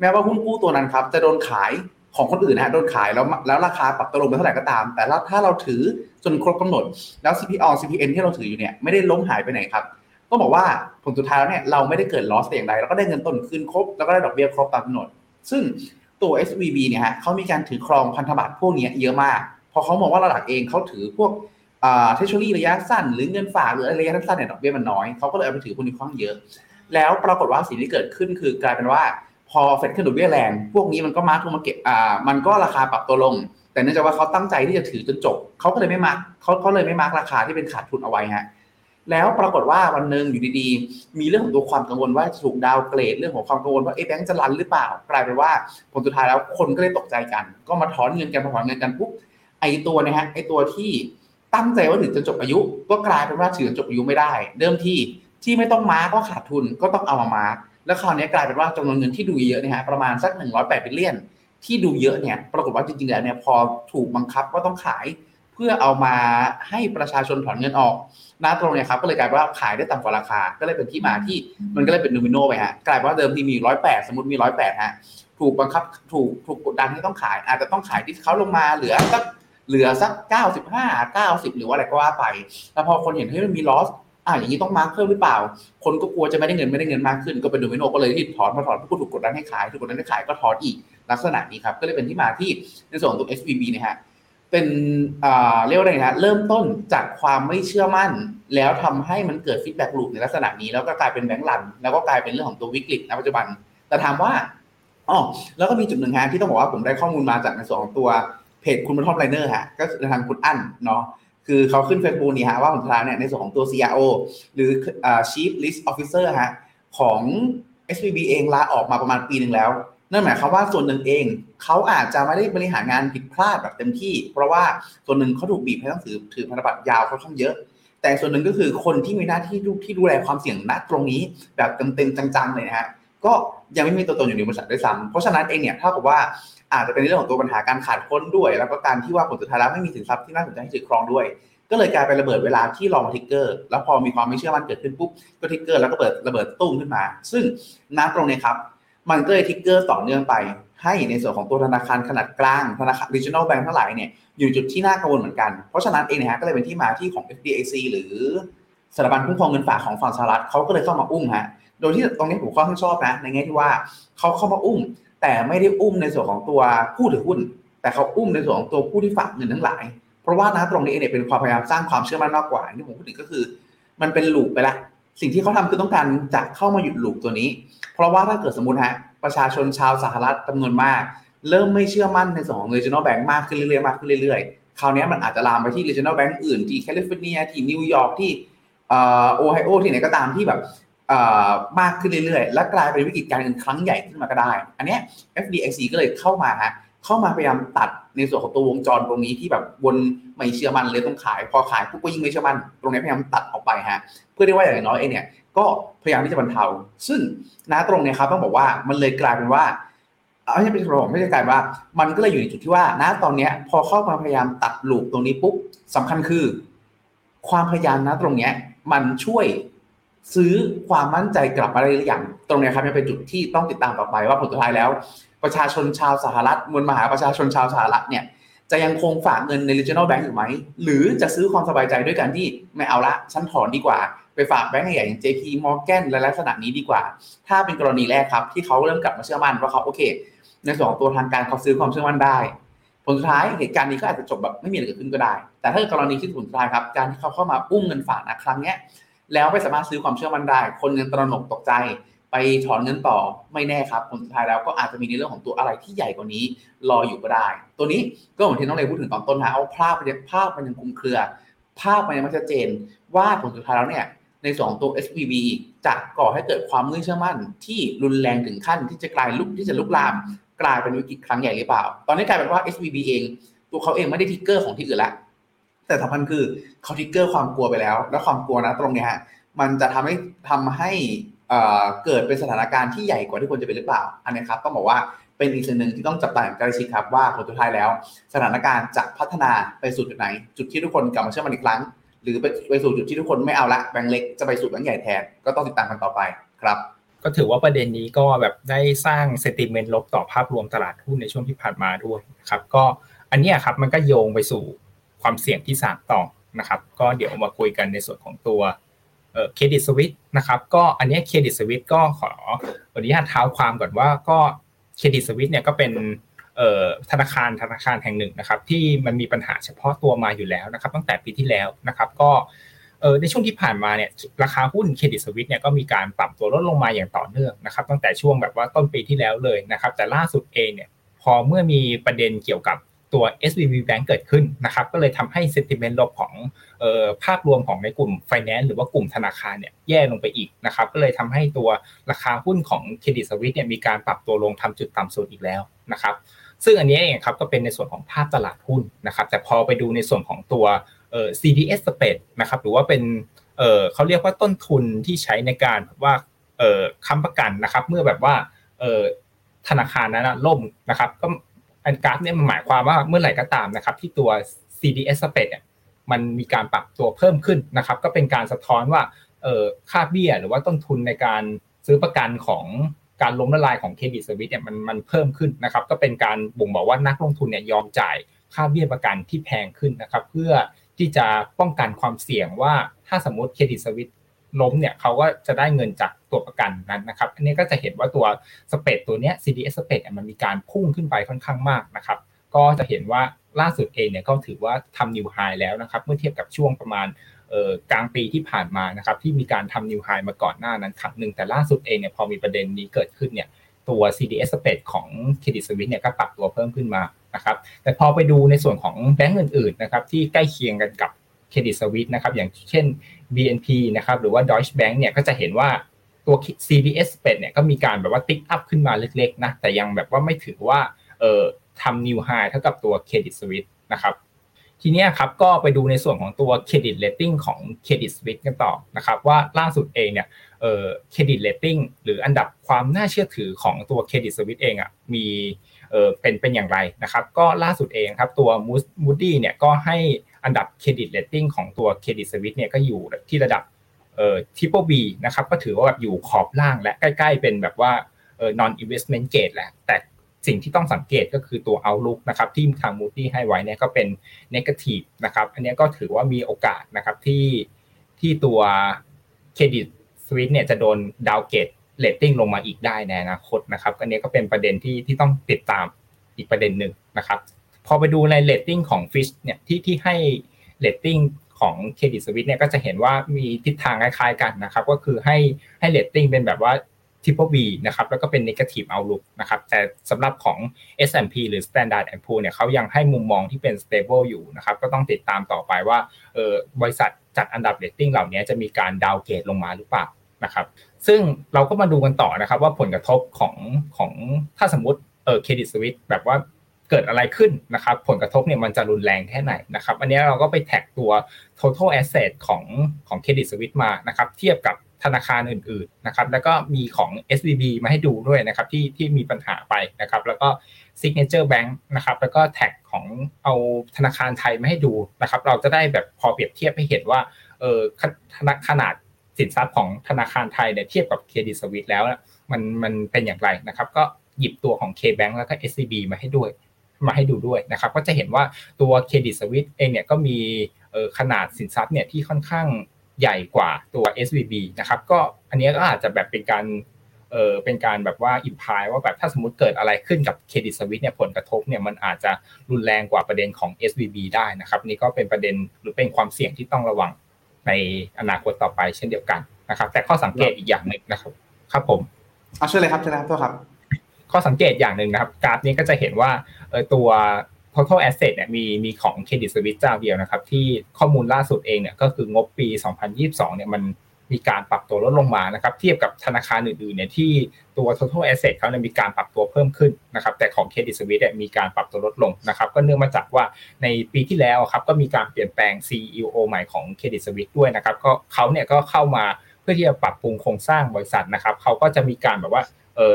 แม้ว่าหุ้นกู้ตัวนั้นครับจะโดนขาย ของคนอื่นนะฮะโดนขายแล้วแล้วราคาปรับตัวลงไปเท่าไหร่ก็ตาม แต่ถ้าเราถือจนครบกำหนด แล้ว CPO CPN ที่เราถืออยู่เนี่ยไม่ได้ล้มหายไปไหนครับต้องบอกว่าผลสุดท้ายแล้วเนี่ยเราไม่ได้เกิด loss แต่อย่างใดเราก็ได้เงินต้นคืนครบแล้วก็ได้ดอกเบี้ยครบตามกำหนด ซึ่งตัว SVB เนี่ยฮะเขามีการถือครองพันธบัตรพวกนี้เยอะมาก พอเขามองว่าระดับเองเขาถือพวกเทชชูรี่ระยะสั้น หรือเงินฝากหรืออะไรระยะสั้นเนี่ยดอกเบี้ยมันน้อยเขาก็เลยเอาไปถือพวกนี้ค่อนเยอะ แล้วปรากฏว่าสิ่งที่เกิดขึ้นคือกลายเป็นว่า พอเฟดขึ้นดอกเบี้ยแรงพวกนี้มันก็ mark to market อ่ามันก็ราคาปรับตัวลง แต่เนื่องจากว่าเขาตั้งใจที่จะถือจนจบเขาก็เลยไม่ mark เขาเขาเลยไม่ mark ราคาที่เป็นขาดทุนเอาไว้ฮะแล้วปรากฏว่าวันหนึ่งอยู่ดีๆ มีเรื่องของตัวความกังวลว่าถูก downgrade เรื่องของความกังวลว่าเอ๊แบงค์จะ run หรือเปล่ากลายเป็นว่าผลสุดท้ายแล้วคนก็เลยตกใจกัน ก็มาถอนเงินกันมาถอนเงินกันปุ๊บไอตัวนะฮะไอตัวที่ตั้งใจว่าถือจนจบอายุ ก็กลายเป็นว่าถือจนจบอายุไม่ได้ เดิมที่ที่ไม่ต้อง mark ก็ขาดทุนก็ต้องเอามา mark แล้วคราวนี้กลายเป็นว่าจำนวนเงินที่ดูเยอะเนี่ยฮะประมาณสัก 108 billion ที่ดูเยอะเนี่ยปรากฏว่าจริงๆแล้วเนี่ยพอถูกบังคับว่าต้องขายเพื่อเอามาให้ประชาชนถอนเงินออกณตรงเนี้ยครับก็เลยกลายเป็นว่าขายได้ต่ำกว่าราคา ก็เลยเป็นที่มาที่มันก็เลยเป็นโดมิโนไปฮะกลายเป็นว่าเดิมทีมีร้อยแปดสมมติมีร้อยแปดฮะถูกบังคับถูกถูกกดดันให้ต้องขาย อาจจะต้องขายที่เขาลงมาเหลือสักเหลือสักเก้าสิบห้าเก้าสิบหรือว่าอะไรก็ว่าไป แล้วพอคนเห็นเฮ้ยมันมี loss อ่าอย่างนี้ต้อง mark เพิ่มหรือเปล่า คนก็กลัวจะไม่ได้เงินไม่ได้เงินมากขึ้น ก็เป็นโดมิโนก็เลยที่ถอนพอถอนปุ๊บถูกกดดันให้ขายถูกกดดันให้ขายก็ถอนอีกลักษณะนี้ครับ ก็เลยเป็นที่มาที่ในส่วนตัว SVB เนี่ยฮะเป็นอ่าเรียกว่าอะไรนะเริ่มต้นจากความไม่เชื่อมั่น แล้วทำให้มันเกิด feedback loop ในลักษณะนี้ แล้วก็กลายเป็น bank run แล้วก็กลายเป็นเรื่องของตัววิกฤตในปัจจุบัน แต่ถามว่าอ๋อแล้วก็มีจุดหนึ่งฮะที่ต้องบอกว่าผมได้ข้อมูลมาจากในส่วนของตัวเพจคุณบรรทอมไลเนอร์ฮะก็ทางคุณอั้นเนาะ คือเขาขึ้น Facebook นี่ฮะว่าผลสุดท้าเนี่ยในส่วนของตัว CRO หรือ Chief List Officer ฮะของ SVB เองลาออกมาประมาณปีหนึ่งแล้ว นั่นหมายความว่าส่วนหนึ่งเอง เขาอาจจะไม่ได้บริหารงานผิดพลาดแบบเต็มที่ เพราะว่าส่วนหนึ่งเขาถูกบีบให้ต้องถือถือพันธบัตรยาวค่อนข้างเยอะ แต่ส่วนหนึ่งก็คือคนที่มีหน้าที่ดูที่ดูแลความเสี่ยงณตรงนี้แบบเต็มๆจังๆเลยนะฮะก็ยังไม่มีตัวตนอยู่ในบริษัทด้วยซ้ำเพราะฉะนั้นเองเนี่ยเท่ากับว่า อาจจะเป็นเรื่องของตัวปัญหาการขาดคนด้วย แล้วก็การที่ว่าผลสุดท้ายแล้วไม่มีสินทรัพย์ที่น่าสนใจให้ถือครองด้วย ก็เลยกลายเป็นระเบิดเวลาที่รอมา trigger แล้วพอมีความไม่เชื่อมั่นเกิดขึ้นปุ๊บก็ trigger แล้วก็เกิดระเบิดตู้มขึ้นมา ซึ่งณตรงนี้ครับมันก็เลย trigger ต่อเนื่องไปให้ในส่วนของตัวธนาคารขนาดกลางธนาคาร regional bank ทั้งหลายเนี่ยอยู่จุดที่น่ากังวลเหมือนกัน เพราะฉะนั้นเองนะฮะก็เลยเป็นที่มาที่ของ FDIC หรือสถาบันคุ้มครองเงินฝากของฝั่งสหรัฐเขาก็เลยเข้ามาอุ้มฮะโดยที่ตรงนี้ผมค่อนข้างชอบนะในแง่ที่ว่าเขาเข้ามาอุ้ม แต่ไม่ได้อุ้มในส่วนของตัวผู้ถือหุ้น แต่เขาอุ้มในส่วนของตัวผู้ที่ฝากเงินทั้งหลาย เพราะว่านะตรงนี้เนี่ยเป็นความพยายามสร้างความเชื่อมั่นมากกว่าที่ผมพูดถึงก็คือ มันเป็นลูปไปละสิ่งที่เขาทำคือต้องการจะเข้ามาหยุดลูปตัวนี้ เพราะว่าถ้าเกิดสมมติฮะประชาชนชาวสหรัฐจำนวนมาก เริ่มไม่เชื่อมั่นในส่วนของ regional bank มากขึ้นเรื่อยๆมากขึ้นเรื่อยๆคราวนี้มันอาจจะลามไปที่ regional bank อื่นที่แคลิฟอร์เนียที่นิวยอร์กที่โอไฮโอที่ไหนก็ตามที่แบบ มากขึ้นเรื่อยๆ และกลายเป็นวิกฤตการเงินครั้งใหญ่ขึ้นมาก็ได้ อันนี้ FDIC ก็เลยเข้ามาฮะเข้ามาพยายามตัดในส่วนของตัววงจรตรงนี้ที่แบบวนไม่เชื่อมันเลยต้องขาย พอขายปุ๊บก็ยิ่งไม่เชื่อมันตรงนี้พยายามตัดออกไปฮะเพื่อที่ว่าอย่างน้อยเองเนี่ยก็พยายามที่จะบรรเทา ซึ่งณตรงเนี้ยครับต้องบอกว่ามันเลยกลายเป็นว่าไม่ใช่เป็นระบบไม่ใช่กลายว่า มันก็เลยอยู่ในจุดที่ว่าณตอนเนี้ยพอเข้ามาพยายามตัดลูปตรงนี้ปุ๊บสำคัญคือ ความพยายามนะตรงเนี้ยมันช่วย ซื้อความมั่นใจกลับมาได้หรือยังตรงนี้ครับยังเป็นจุดที่ต้องติดตามต่อไปว่าผลสุดท้ายแล้ว ประชาชนชาวสหรัฐมวลมหาประชาชนชาวสหรัฐเนี่ยจะยังคงฝากเงินใน regional bank อยู่ไหม หรือจะซื้อความสบายใจด้วยการที่ไม่เอาละฉันถอนดีกว่า ไปฝากแบงก์ใหญ่อย่าง JP Morgan และลักษณะนี้ดีกว่า ถ้าเป็นกรณีแรกครับที่เขาเริ่มกลับมาเชื่อมั่นว่าเขาโอเค ในส่วนของตัวทางการเขาซื้อความเชื่อมั่นได้ ผลสุดท้ายเหตุการณ์นี้ก็อาจจะจบแบบไม่มีอะไรเกิดขึ้นก็ได้ แต่ถ้ากรณีที่ผลสุดท้ายครับการที่เขาเข้ามาอุ้มเงินฝากนะครั้งเนี้ย แล้วไม่สามารถซื้อความเชื่อมั่นได้ คนเงินตระหนกตกใจ ไปถอนเงินต่อไม่แน่ครับผลสุดท้ายแล้วก็อาจจะมีในเรื่องของตัวอะไรที่ใหญ่กว่านี้รออยู่ก็ได้ ตัวนี้ก็เหมือนที่น้องเลพูดถึงตอนต้นนะเอาภาพมันภาพมันยังคุมเครือ ภาพมันยังไม่ชัดเจน ว่าผลสุดท้ายแล้วเนี่ยในสองตัว SVB จะก่อให้เกิดความไม่เชื่อมั่น ที่รุนแรงถึงขั้นที่จะกลายลุกที่จะลุกลาม กลายเป็นวิกฤตครั้งใหญ่หรือเปล่า ตอนนี้กลายเป็นว่า SVB เอง ตัวเขาเองไม่ได้ทิกเกอร์ของที่อื่นละ แต่สำคัญคือเขาทิกเกอร์ความกลัวไปแล้ว แล้วความกลัวนะตรงเนี้ยฮะมันจะทำให้ทำให้เกิดเป็นสถานการณ์ที่ใหญ่กว่าที่ควรจะเป็นหรือเปล่า อันนี้ครับต้องบอกว่าเป็นอีกสิ่งหนึ่งที่ต้องจับตาอย่างใกล้ชิดครับว่าผลสุดท้ายแล้ว สถานการณ์จะพัฒนาไปสู่จุดไหน จุดที่ทุกคนกลับมาเชื่อมันอีกครั้ง หรือไปไปสู่จุดที่ทุกคนไม่เอาละแบงก์เล็กจะไปสู่แบงก์ใหญ่แทนก็ต้องติดตามกันต่อไปครับ ก็ถือว่าประเด็นนี้ก็แบบได้สร้างเซติเมนต์ลบต่อภาพรวมตลาดหุ้นในช่วงที่ผ่านมาด้วยครับก็อันนี้ครับมันก็โยงไปสู่ ความเสี่ยงที่สามต่อนะครับ ก็เดี๋ยวมาคุยกันในส่วนของตัวเครดิตสวิตนะครับ ก็อันนี้เครดิตสวิตก็ขออนุญาตเท้าความก่อนว่าก็เครดิตสวิตเนี่ยก็เป็นธนาคารธนาคารแห่งหนึ่งนะครับ ที่มันมีปัญหาเฉพาะตัวมาอยู่แล้วนะครับ ตั้งแต่ปีที่แล้วนะครับ ก็ในช่วงที่ผ่านมาเนี่ยราคาหุ้นเครดิตสวิตเนี่ยก็มีการปรับตัวลดลงมาอย่างต่อเนื่องนะครับ ตั้งแต่ช่วงแบบว่าต้นปีที่แล้วเลยนะครับ แต่ล่าสุดเองเนี่ยพอเมื่อมีประเด็นเกี่ยวกับ ตัว SVB Bank เกิดขึ้นนะครับก็เลยทำให้ sentiment ลบของภาพรวมของในกลุ่ม finance หรือว่ากลุ่มธนาคารเนี่ยแย่ลงไปอีกนะครับก็เลยทำให้ตัวราคาหุ้นของเครดิตสวิตเนี่ยมีการปรับตัวลงทำจุดต่ำสุดอีกแล้วนะครับซึ่งอันนี้เองครับก็เป็นในส่วนของภาพตลาดหุ้นนะครับแต่พอไปดูในส่วนของตัว CDS spread นะครับหรือว่าเป็นเขาเรียกว่าต้นทุนที่ใช้ในการว่าค้ำประกันนะครับเมื่อแบบว่าธนาคารนั้นล่มนะครับก็ อันกราฟเนี่ยมันหมายความว่าเมื่อไหร่ก็ตามนะครับที่ตัว CDS spread เนี่ยมันมีการปรับตัวเพิ่มขึ้นนะครับ ก็เป็นการสะท้อนว่าเออค่าเบี้ยหรือว่าต้นทุนในการซื้อประกันของการล้มละลายของเครดิตสวิตเนี่ยมันมันเพิ่มขึ้นนะครับ ก็เป็นการบ่งบอกว่านักลงทุนเนี่ยยอมจ่ายค่าเบี้ยประกันที่แพงขึ้นนะครับ เพื่อที่จะป้องกันความเสี่ยงว่าถ้าสมมติเครดิตสวิต ล้มเนี่ยเขาก็จะได้เงินจากตัวประกันนั้นนะครับ อันนี้ก็จะเห็นว่าตัวสเปดตัวเนี้ย CDS สเปดมันมีการพุ่งขึ้นไปค่อนข้างมากนะครับ ก็จะเห็นว่าล่าสุดเองเนี่ยก็ถือว่าทำนิวไฮแล้วนะครับ เมื่อเทียบกับช่วงประมาณกลางปีที่ผ่านมานะครับที่มีการทำนิวไฮมาก่อนหน้านั้นครั้งหนึ่งแต่ล่าสุดเองเนี่ยพอมีประเด็นนี้เกิดขึ้นเนี่ยตัว CDS spread ของ Credit Suisse เนี่ยก็ปรับตัวเพิ่มขึ้นมานะครับแต่พอไปดูในส่วนของแบงก์อื่นๆนะครับที่ใกล้เคียงกันกับ Credit Suisse นะครับอย่างเช่น BNP นะครับหรือว่า Deutsche Bank เนี่ยก็จะเห็นว่าตัว CDS spread เนี่ยก็มีการแบบว่า tick up ขึ้นมาเล็กๆนะแต่ยังแบบว่าไม่ถือว่าเอ่อทำ new high เท่ากับตัว Credit Suisse นะครับทีนี้ครับก็ไปดูในส่วนของตัว credit rating ของ Credit Suisse กันต่อนะครับว่าล่าสุดเองเนี่ยเอ่อ credit rating หรืออันดับความน่าเชื่อถือของตัว Credit Suisse เองอะมีเออเป็นเป็นอย่างไรนะครับก็ล่าสุดเองครับตัว Moody's เนี่ยก็ให้ อันดับ credit rating ของตัว Credit Suisse เนี่ยก็อยู่ที่ระดับเอ่อ triple B นะครับก็ถือว่าแบบอยู่ขอบล่างและใกล้ๆ เป็นแบบว่าเอ่อ non investment grade แหละแต่สิ่งที่ต้องสังเกตก็คือตัว outlook นะครับที่ทาง Moody's ให้ไว้เนี่ยก็เป็น negative นะครับอันนี้ก็ถือว่ามีโอกาสนะครับที่ที่ตัว Credit Suisse เนี่ยจะโดน downgrade rating ลงมาอีกได้ในอนาคตนะครับอันนี้ก็เป็นประเด็นที่ที่ต้องติดตามอีกประเด็นหนึ่งนะครับ พอไปดูในเลตติ้งของ Fitch เนี่ยที่ที่ให้เลตติ้งของ Credit Suisse เนี่ยก็จะเห็นว่ามีทิศทางคล้ายๆกันนะครับ ก็คือให้ให้เลตติ้งเป็นแบบว่า Triple B นะครับแล้วก็เป็น Negative Outlook นะครับแต่สำหรับของ S&P หรือ Standard Poor เนี่ยเขายังให้มุมมองที่เป็น stable อยู่นะครับก็ต้องติดตามต่อไปว่าเออบริษัทจัดอันดับเรตติ้งเหล่านี้จะมีการ downgrade ลงมาหรือเปล่านะครับซึ่งเราก็มาดูกันต่อนะครับว่าผลกระทบของของถ้าสมมติเออ Credit Suisse แบบว่า เกิดอะไรขึ้นนะครับผลกระทบเนี่ยมันจะรุนแรงแค่ไหนนะครับอันนี้เราก็ไป track ตัว total asset ของของ Credit Suisse มานะครับเทียบกับธนาคารอื่นๆนะครับแล้วก็มีของ SVB มาให้ดูด้วยนะครับที่ที่มีปัญหาไปนะครับแล้วก็ Signature Bank นะครับแล้วก็แท็กของเอาธนาคารไทยมาให้ดูนะครับเราจะได้แบบพอเปรียบเทียบให้เห็นว่าเออขนาดสินทรัพย์ของธนาคารไทยเนี่ยเทียบกับเครดิตสวิตแล้วมันมันเป็นอย่างไรนะครับก็หยิบตัวของ K-Bank แล้วก็ SCB มาให้ด้วย มาให้ดูด้วยนะครับ ก็จะเห็นว่าตัวเครดิตสวิตเองเนี่ยก็มีขนาดสินทรัพย์เนี่ยที่ค่อนข้างใหญ่กว่าตัว SVB นะครับ ก็อันนี้ก็อาจจะแบบเป็นการเออเป็นการแบบว่าอิมพายว่าแบบถ้าสมมติเกิดอะไรขึ้นกับเครดิตสวิตเนี่ยผลกระทบเนี่ยมันอาจจะรุนแรงกว่าประเด็นของ SVB ได้นะครับ นี่ก็เป็นประเด็นหรือเป็นความเสี่ยงที่ต้องระวังในอนาคตต่อไปเช่นเดียวกันนะครับ แต่ข้อสังเกตอีกอย่างหนึ่งนะครับ ครับผมเอาเชิญเลยครับเชิญเลยครับตัวครับ ข้อสังเกตอย่างหนึ่งนะครับ กราฟนี้ก็จะเห็นว่าตัว total asset เนี่ยมีมีของเครดิตสวิตเจ้าเดียวนะครับ ที่ข้อมูลล่าสุดเองเนี่ยก็คืองบปี 2022 เนี่ยมันมีการปรับตัวลดลงมานะครับเทียบกับธนาคารอื่นๆเนี่ยที่ตัว total asset เขาเนี่ยมีการปรับตัวเพิ่มขึ้นนะครับแต่ของเครดิตสวิตเนี่ยมีการปรับตัวลดลงนะครับก็เนื่องมาจากว่าในปีที่แล้วครับก็มีการเปลี่ยนแปลง CEO ใหม่ของเครดิตสวิตด้วยนะครับก็เขาเนี่ยก็เข้ามาเพื่อที่จะปรับปรุงโครงสร้างบริษัทนะครับเขาก็จะมีการแบบว่า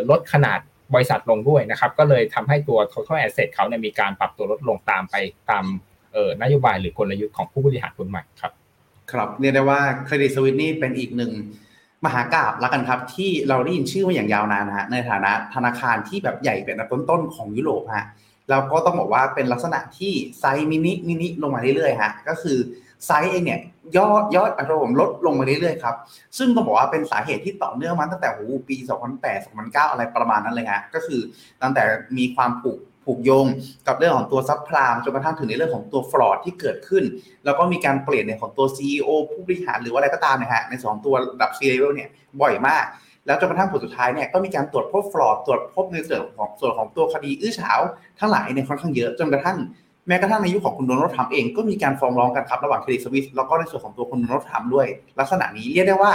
ลดขนาด บริษัทลงด้วยนะครับ ก็เลยทำให้ตัว total asset เขาเนี่ยมีการปรับตัวลดลงตามไปตามนโยบายหรือกลยุทธ์ของผู้บริหารคนใหม่ครับ ครับเรียกได้ว่า Credit Suisse นี่เป็นอีกหนึ่งมหากาพย์แล้วกันครับ ที่เราได้ยินชื่อมาอย่างยาวนานนะฮะในฐานะธนาคารที่แบบใหญ่เป็นอันดับต้นๆของยุโรปฮะแล้วก็ต้องบอกว่าเป็นลักษณะที่ไซส์มินิมินิลงมาเรื่อยๆฮะก็คือ ไซส์เองเนี่ยยอดยอดอัตราผมลดลงมาเรื่อยๆครับ ซึ่งต้องบอกว่าเป็นสาเหตุที่ต่อเนื่องมาตั้งแต่โหปี 2008 2009 อะไรประมาณนั้นเลยฮะก็คือตั้งแต่มีความผูกผูกโยงกับเรื่องของตัว subprime จนกระทั่งถึงในเรื่องของตัว fraud ที่เกิดขึ้น แล้วก็มีการเปลี่ยนในของตัว CEO ผู้บริหารหรือว่าอะไรก็ตามนะฮะในส่วนตัวระดับ C level เนี่ยบ่อยมาก แล้วจนกระทั่งผลสุดท้ายเนี่ยก็มีการตรวจพบ fraud ตรวจพบในส่วนของส่วนของตัวคดีอื้อฉาวทั้งหลายเนี่ยค่อนข้างเยอะจนกระทั่ง แม้กระทั่งในยุคของคุณโดนัลด์ทรัมป์เองก็มีการฟ้องร้องกันครับระหว่าง Credit Suisse แล้วก็ในส่วนของตัวคุณโดนัลด์ทรัมป์ด้วย ลักษณะนี้เรียกได้ว่า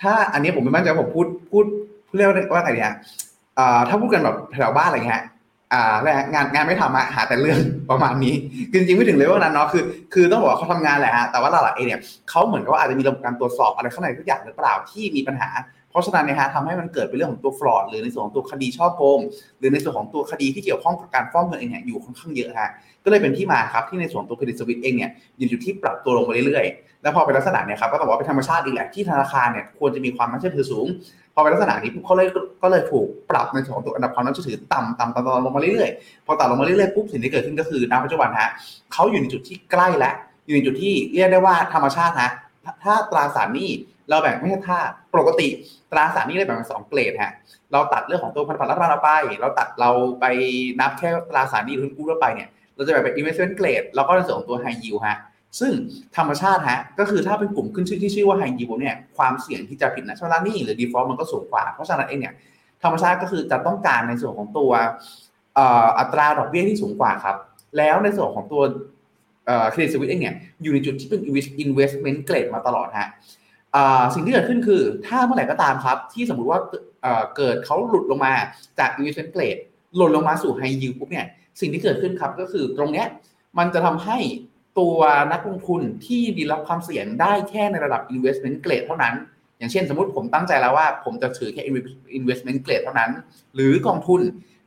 ถ้าอันนี้ผมไม่มั่นใจผมพูดพูดเรียกว่าไงเนี่ยถ้าพูดกันแบบแถวบ้านอะไรเงี้ยอ่าแล้วงานงานไม่ทำอะหาแต่เรื่องประมาณนี้จริงไม่ถึงเลเวลนั้นเนาะคือคือต้องบอกว่าเขาทำงานแหละฮะแต่ว่าหลักๆเองเนี่ยเขาเหมือนกับว่าอาจจะมีระบบการตรวจสอบอะไรข้างในทุกอย่างหรือเปล่าที่มีปัญหา เพราะฉะนั้นเนี่ยฮะทำให้มันเกิดเป็นเรื่องของตัวฟลอดหรือในส่วนของตัวคดีช่อโกง หรือในส่วนของตัวคดีที่เกี่ยวข้องกับการฟ้องเงินเองเนี่ยอยู่ค่อนข้างเยอะฮะก็เลยเป็นที่มาครับที่ในส่วนตัวเครดิตสวิตเองเนี่ยอยู่ที่ปรับตัวลงไปเรื่อยๆ แล้วพอเป็นลักษณะเนี่ยครับก็ต้องบอกว่าเป็นธรรมชาติดีกแหละที่ธนาคารเนี่ยควรจะมีความน่าเชื่อถือสูง พอเป็นลักษณะนี้ปุ๊บเขาเลยก็เลยถูกปรับในส่วนของตัวอันดับความน่าเชื่อถือต่ำต่ำต่ำต่ำลงมาเรื่อยๆพอต่ำลงมาเรื่อยๆปุ๊บสิ่งที่เกิดขึ้นก็คือณปัจจุบันฮะเขาอยู่ในจุดที่ใกล้แล้วอยู่ในจุดที่เรียกได้ว่าธรรมชาติฮะถ้าตราสารหนี้ เราแบ่งไม่ใช่ถ้าปกติตราสารนี้เราแบ่งเป็นสองเกรดฮะเราตัดเรื่องของตัวพันธบัตรรัฐบาลไป เราตัดเราไปนับแค่ตราสารนี้ทุนกู้ทั่วไปเนี่ยเราจะแบ่งเป็น investment grade แล้วก็ในส่วนของตัว high yield ฮะซึ่งธรรมชาติฮะก็คือถ้าเป็นกลุ่มขึ้นชื่อที่ชื่อว่า high yield เนี่ยความเสี่ยงที่จะผิดนัดชำระหนี้หรือ default มันก็สูงกว่า เพราะฉะนั้นเองเนี่ยธรรมชาติก็คือจะต้องการในส่วนของตัวอัตราดอกเบี้ยที่สูงกว่าครับ แล้วในส่วนของตัวเครดิตสวิตเองเนี่ยอยู่ในจุดที่เป็น investment grade มาตลอดฮะ สิ่งที่เกิดขึ้นคือ ถ้าเมื่อไหร่ก็ตามครับ ที่สมมุติว่าเกิดเขาหลุดลงมาจาก investment grade หล่นลงมาสู่ high yield ปุ๊บเนี่ยสิ่งที่เกิดขึ้นครับก็คือตรงเนี้ยมันจะทำให้ตัวนักลงทุนที่ดีรับความเสี่ยงได้แค่ในระดับ investment grade เท่านั้น อย่างเช่นสมมติผมตั้งใจแล้วว่า ผมจะถือแค่ investment grade เท่านั้น หรือกองทุน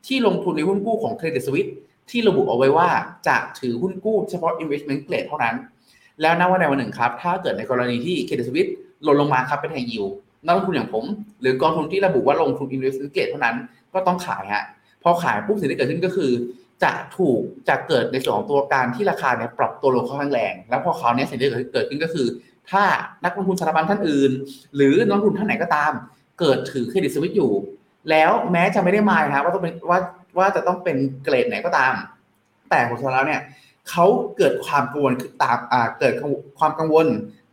ที่ลงทุนในหุ้นกู้ของ Credit Suisse ที่ระบุเอาไว้ว่าจะถือหุ้นกู้เฉพาะ investment grade เท่านั้น แล้วนับวันใดวันหนึ่งครับ ถ้าเกิดในกรณีที่ Credit Suisse หล่นลงมาครับเป็น high yield นักลงทุนอย่างผม หรือกองทุนที่ระบุว่าลงทุน investment grade เท่านั้นก็ต้องขายฮะพอขายปุ๊บสิ่งที่เกิดขึ้นก็คือ จะถูกจะเกิดในส่วนของตัวการที่ราคาเนี่ยปรับตัวลงค่อนข้างแรง แล้วพอเขาเนี่ยสิ่งที่เกิดขึ้นก็คือ ถ้านักลงทุนสถาบันท่านอื่น หรือนักลงทุนท่านไหนก็ตาม เกิดถือเครดิตสวิตอยู่ แล้วแม้จะไม่ได้หมายนะว่าต้องเป็นว่าว่าจะต้องเป็นเกรดไหนก็ตาม แต่ผลสุดท้ายเนี่ยเขาเกิดความกังวลตามอ่าเกิดความกังวล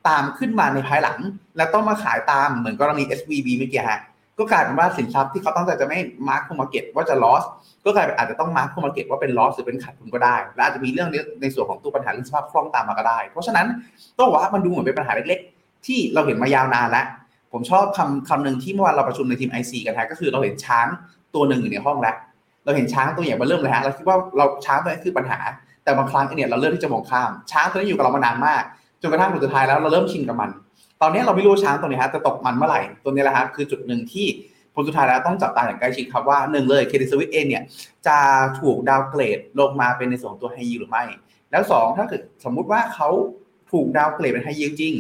ตามขึ้นมาในภายหลัง แล้วต้องมาขายตามเหมือนกรณี SVB เมื่อกี้ฮะก็กลายเป็นว่าสินทรัพย์ที่เขาตั้งใจจะไม่ mark to market ว่าจะ loss ก็กลายเป็นอาจจะต้อง mark to market ว่าเป็น loss หรือเป็นขาดทุนก็ได้ และอาจจะมีเรื่องในส่วนของตัวปัญหาเรื่องสภาพคล่องตามมาก็ได้ เพราะฉะนั้นต้องบอกว่ามันดูเหมือนเป็นปัญหาเล็กๆ ที่เราเห็นมายาวนานแล้ว ผมชอบคำคำหนึ่งที่เมื่อวานเราประชุมในทีม IC กันฮะก็คือเราเห็นช้างตัวหนึ่งอยู่ในห้องแล้ว เราเห็นช้างตัวใหญ่มาเริ่มเลยฮะเราคิดว่าเราช้างตัวนี้คือปัญหา แต่บางครั้งเนี่ยเราเริ่มที่จะมองข้าม ช้างตัวนี้อยู่กับเรามานานมาก จนกระทั่งสุดท้ายแล้วเราเริ่มชินกับมัน ตอนนี้เราไม่รู้ช้างตัวนี้ฮะจะตกมันเมื่อไหร่ตัวนี้แหละฮะคือจุดหนึ่งที่ผลสุดท้ายแล้วต้องจับตาอย่างใกล้ชิดครับว่าหนึ่งเลยเครดิตสวิตเองเนี่ยจะถูกดาวเกรดลงมาเป็นในส่วนตัวไฮยิหรือไม่ แล้วสองถ้าเกิดสมมุติว่าเขาถูกดาวเกรดเป็นไฮยิจริง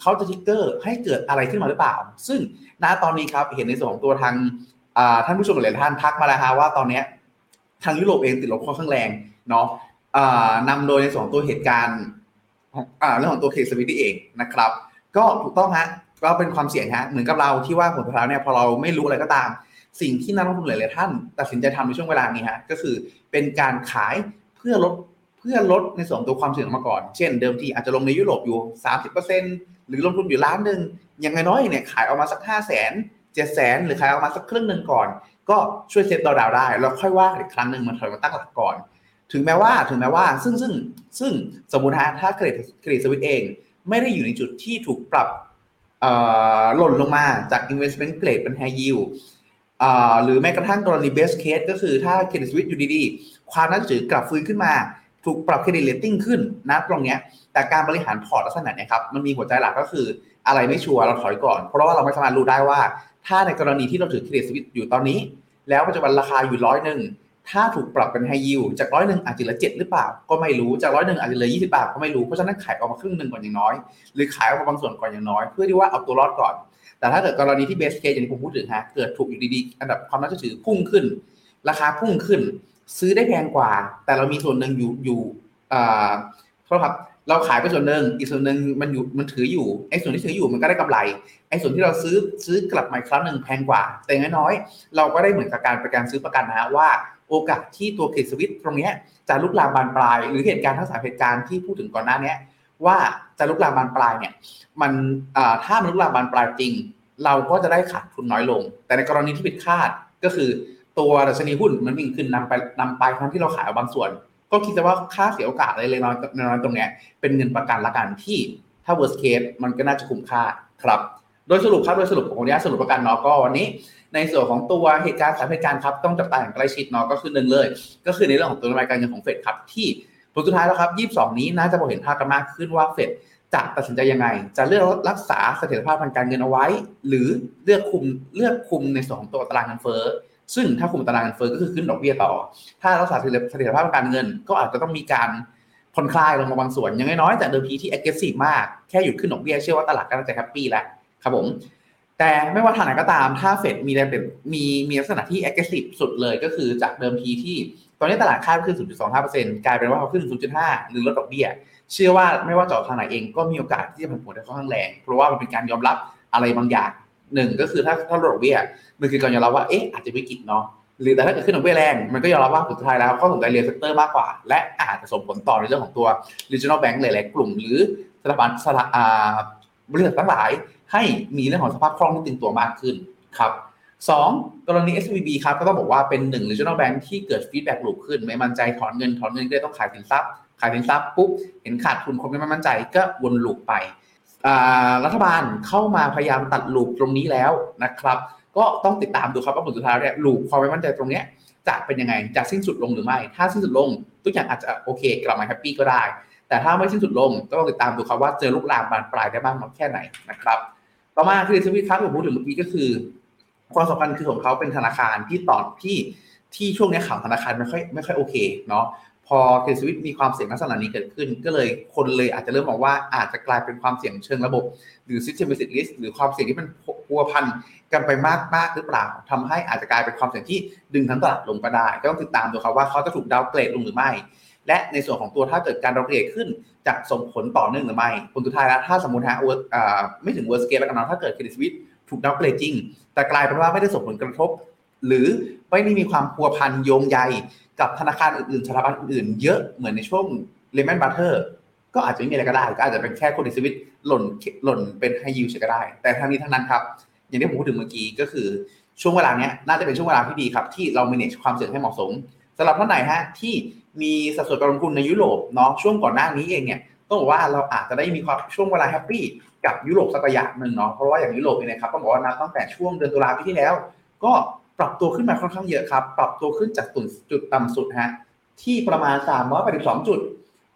เขาจะทิกเกอร์ให้เกิดอะไรขึ้นมาหรือเปล่า ซึ่งณตอนนี้ครับเห็นในส่วนของตัวทางท่านผู้ชมหลายท่านทักมาแล้วฮะว่าตอนนี้ทางยุโรปเองติดลบค่อนข้างแรงเนาะนำโดยในส่วนตัวเหตุการณ์ เรื่องของตัวเคสวิตเองนะครับ ก็ถูกต้องฮะก็เป็นความเสี่ยงฮะเหมือนกับเราที่ว่าผลสุดท้ายเนี่ยพอเราไม่รู้อะไรก็ตาม สิ่งที่นักลงทุนหลายๆท่าน ตัดสินใจทำในช่วงเวลานี้ฮะก็คือเป็นการขายเพื่อลดเพื่อลดในส่วนตัวความเสี่ยงมาก่อน เช่น เดิมทีอาจจะลงในยุโรปอยู่ 30%หรือลงทุนอยู่ล้านหนึ่งอย่างน้อยเนี่ยขายออกมาสัก 5 0 0 0 0 0 7 0 0 0 0หรือขายออกมาสักครึ่งหนึ่งก่อน ก็ช่วย save down ได้ แล้วค่อยว่าอีกครั้งหนึ่งมันถอยมาตั้งหลักก่อน ถึงแม้ว่าถึงแม้ว่าซึ่งซึ่งซึ่งสมมุติฮะถ้าเครดิต Credit Suisse เอง ไม่ได้อยู่ในจุดที่ถูกปรับหล่นลงมาจาก investment grade เป็น high yield หรือแม้กระทั่งกรณี best case ก็คือถ้า Credit Suisse อยู่ดีๆ ความน่าเชื่อถือกลับฟื้นขึ้นมา ถูกปรับ credit rating ขึ้นนะตรงเนี้ยแต่การบริหารพอร์ตลักษณะเนี้ยครับมันมีหัวใจหลักก็คืออะไรไม่ชัวร์เราถอยก่อน เพราะว่าเราไม่สามารถรู้ได้ว่า ถ้าในกรณีที่เราถือ credit suisse อยู่ตอนนี้ แล้วปัจจุบันราคาอยู่ร้อยหนึ่ง ถ้าถูกปรับเป็นไฮยิวจากร้อยหนึ่งอาจจะเหลือเจ็ดหรือเปล่า ก็ไม่รู้ จากร้อยหนึ่งอาจจะเหลือยี่สิบาทก็ไม่รู้ เพราะฉะนั้นขายออกมาครึ่งหนึ่งก่อนอย่างน้อย หรือขายออกมาบางส่วนก่อนอย่างน้อย เพื่อที่ว่าเอาตัวรอดก่อน แต่ถ้าเกิดกรณีที่เบสเคสอย่างที่ผมพูดถึงฮะ เกิดถูกอยู่ดีๆ อันดับความน่าเชื่อถือพุ่งขึ้น ราคาพุ่งขึ้น ซื้อได้แพงกว่า แต่เรามีส่วนหนึ่งอยู่อยู่อ่าโทษครับเราขายไปส่วนหนึ่งอีกส่วนหนึ่งมันอยู่มันถืออยู่ไอ้ส่วนที่ถืออยู่มันก็ได้กำไรไอ้ส่วนที่เราซื้อซื้อกลับมาครั้งหนึ่งแพงกว่า แต่น้อยๆเราก็ได้เหมือนกับการปกันซื้อประกันนะฮะว่า โอกาสที่ตัวเคสวิตตรงนี้จะลุกลามบานปลาย หรือเหตุการณ์ทั้งสามเหตุการณ์ที่พูดถึงก่อนหน้านี้ว่าจะลุกลามบานปลายเนี่ยมันถ้ามันลุกลามบานปลายจริง เราก็จะได้ขาดทุนน้อยลง แต่ในกรณีที่ผิดคาดก็คือตัวดัชนีหุ้นมันวิ่งขึ้นนำไปนำไปทั้งที่เราขายบางส่วน ก็คิดว่าค่าเสียโอกาสอะไรเล็กน้อยน้อยตรงนี้เป็นเงินประกันละกันที่ถ้า worst case มันก็น่าจะคุ้มค่าครับ โดยสรุปครับโดยสรุปของนี้สรุปประกันเนาะก็วันนี้ ในส่วนของตัวเหตุการณ์สามเหตุการณ์ครับต้องจับตาอย่างใกล้ชิดเนาะก็คือหนึ่งเลย ก็คือในเรื่องของตัวนโยบายการเงินของเฟดครับที่ผลสุดท้ายแล้วครับ 22 นี้น่าจะพอเห็นภาพกันมากขึ้นว่าเฟดจะตัดสินใจยังไง จะเลือกรักษาเสถียรภาพทางการเงินเอาไว้ หรือเลือกคุมเลือกคุมในส่วนของตัวตารางเงินเฟ้อซึ่งถ้าคุมตารางเงินเฟ้อก็คือขึ้นดอกเบี้ยต่อ ถ้ารักษาเสถียรภาพทางการเงิน ก็อาจจะต้องมีการผ่อนคลายลงมาบางส่วนอย่างน้อยๆจากเดิมทีที่ aggressive มากแค่หยุดขึ้นดอกเบี้ยเชื่อว่าตลาดก็น่าจะแฮปปี้แล้วครับผม แต่ไม่ว่าทางไหนก็ตามถ้าเฟดมีแรงเปลี่ยนมีมีลักษณะที่ aggressive สุดเลยก็คือจากเดิมทีที่ ตอนนี้ตลาดคาดขึ้น 0.25%กลายเป็นว่าเขาขึ้น 0.5 หรือลดดอกเบี้ย เชื่อว่าไม่ว่าจะออกทางไหนเองก็มีโอกาสที่จะผันผวนได้ค่อนข้างแรง เพราะว่ามันเป็นการยอมรับอะไรบางอย่างหนึ่งก็คือถ้าถ้าลดดอกเบี้ยมันคือการยอมรับว่าเอ๊ะอาจจะวิกฤตเนาะหรือแต่ถ้าเกิดขึ้นดอกเบี้ยแรงมันก็ยอมรับว่าสุดท้ายแล้วก็สนใจ real sector มากกว่า และอาจจะส่งผลต่อในเรื่องของตัว regional bank หลายๆกลุ่ม หรือสถาบันสถาอ่าบริษัททั้งหลาย ให้มีเรื่องของสภาพคล่องที่ตึงตัวมากขึ้นครับสองกรณี SVB ครับก็ต้องบอกว่าเป็นหนึ่ง regional bank ที่เกิด feedback loop ขึ้น ไม่มั่นใจถอนเงินถอนเงินก็เลยต้องขายสินทรัพย์ ขายสินทรัพย์ปุ๊บเห็นขาดทุนคนไม่มั่นใจก็วนลูปไปรัฐบาลเข้ามาพยายามตัดลูปตรงนี้แล้วนะครับ ก็ต้องติดตามดูครับว่าผลสุดท้ายเนี่ยลูปความไม่มั่นใจตรงเนี้ยจะเป็นยังไงจะสิ้นสุดลงหรือไม่ ถ้าสิ้นสุดลงทุกอย่างอาจจะโอเค กลับมาแฮปปี้ก็ได้ แต่ถ้าไม่สิ้นสุดลงก็ต้องติดตามดูครับว่าเจอลูกลามบานปลายได้บ้างน้อยแค่ไหนนะครับ ต่อมาคือสวิตครับผมพูดถึงเมื่อกี้ก็คือ ความสำคัญคือของเขาเป็นธนาคารที่ตอดที่ที่ช่วงนี้ข่าวธนาคารไม่ค่อยไม่ค่อยโอเคเนาะพอเคสวิตมีความเสี่ยงลักษณะนี้เกิดขึ้น ก็เลยคนเลยอาจจะเริ่มมองว่าอาจจะกลายเป็นความเสี่ยงเชิงระบบ หรือ systematic risk หรือความเสี่ยงที่มันพัวพันกันไปมากมากหรือเปล่าทำให้อาจจะกลายเป็นความเสี่ยงที่ดึงทั้งตลาดลงก็ได้ ก็ต้องติดตามดูครับว่าเขาจะถูกดาวเกรดลงหรือไม่ และในส่วนของตัวถ้าเกิดการดาวเกรดขึ้นจะส่งผลต่อเนื่องหรือไม่ผลสุดท้ายแล้วถ้าสมมติฮะไม่ถึง worst case แล้วกันนะถ้าเกิด Credit Suisse ถูก downgrade จริง แต่กลายเป็นว่าไม่ได้ส่งผลกระทบ หรือไม่ได้มีความพัวพันโยงใยกับธนาคารอื่นๆสถาบันอื่นๆเยอะเหมือนในช่วง Lehman Brothers ก็อาจจะไม่มีอะไรก็ได้ก็อาจจะเป็นแค่คนในชีวิตหล่นหล่นเป็นไฮยิวเฉยก็ได้ แต่ทั้งนี้ทั้งนั้นครับ อย่างที่ผมพูดถึงเมื่อกี้ก็คือช่วงเวลาเนี้ยน่าจะเป็นช่วงเวลาที่ดีครับ ที่เรา manage ความเสี่ยงให้เหมาะสมสำหรับท่านไหนฮะที่ มีสัดส่วนการลงทุนในยุโรปเนาะช่วงก่อนหน้านี้เองเนี่ยต้องบอกว่าเราอาจจะได้มีความช่วงเวลาแฮปปี้กับยุโรปสักระยะหนึ่งเนาะเพราะว่าอย่างยุโรปเองนะครับต้องบอกว่านับตั้งแต่ช่วงเดือนตุลาปีที่แล้ว ก็ปรับตัวขึ้นมาค่อนข้างเยอะครับ ปรับตัวขึ้นจากจุดต่ำสุดฮะที่ประมาณ 382 จุด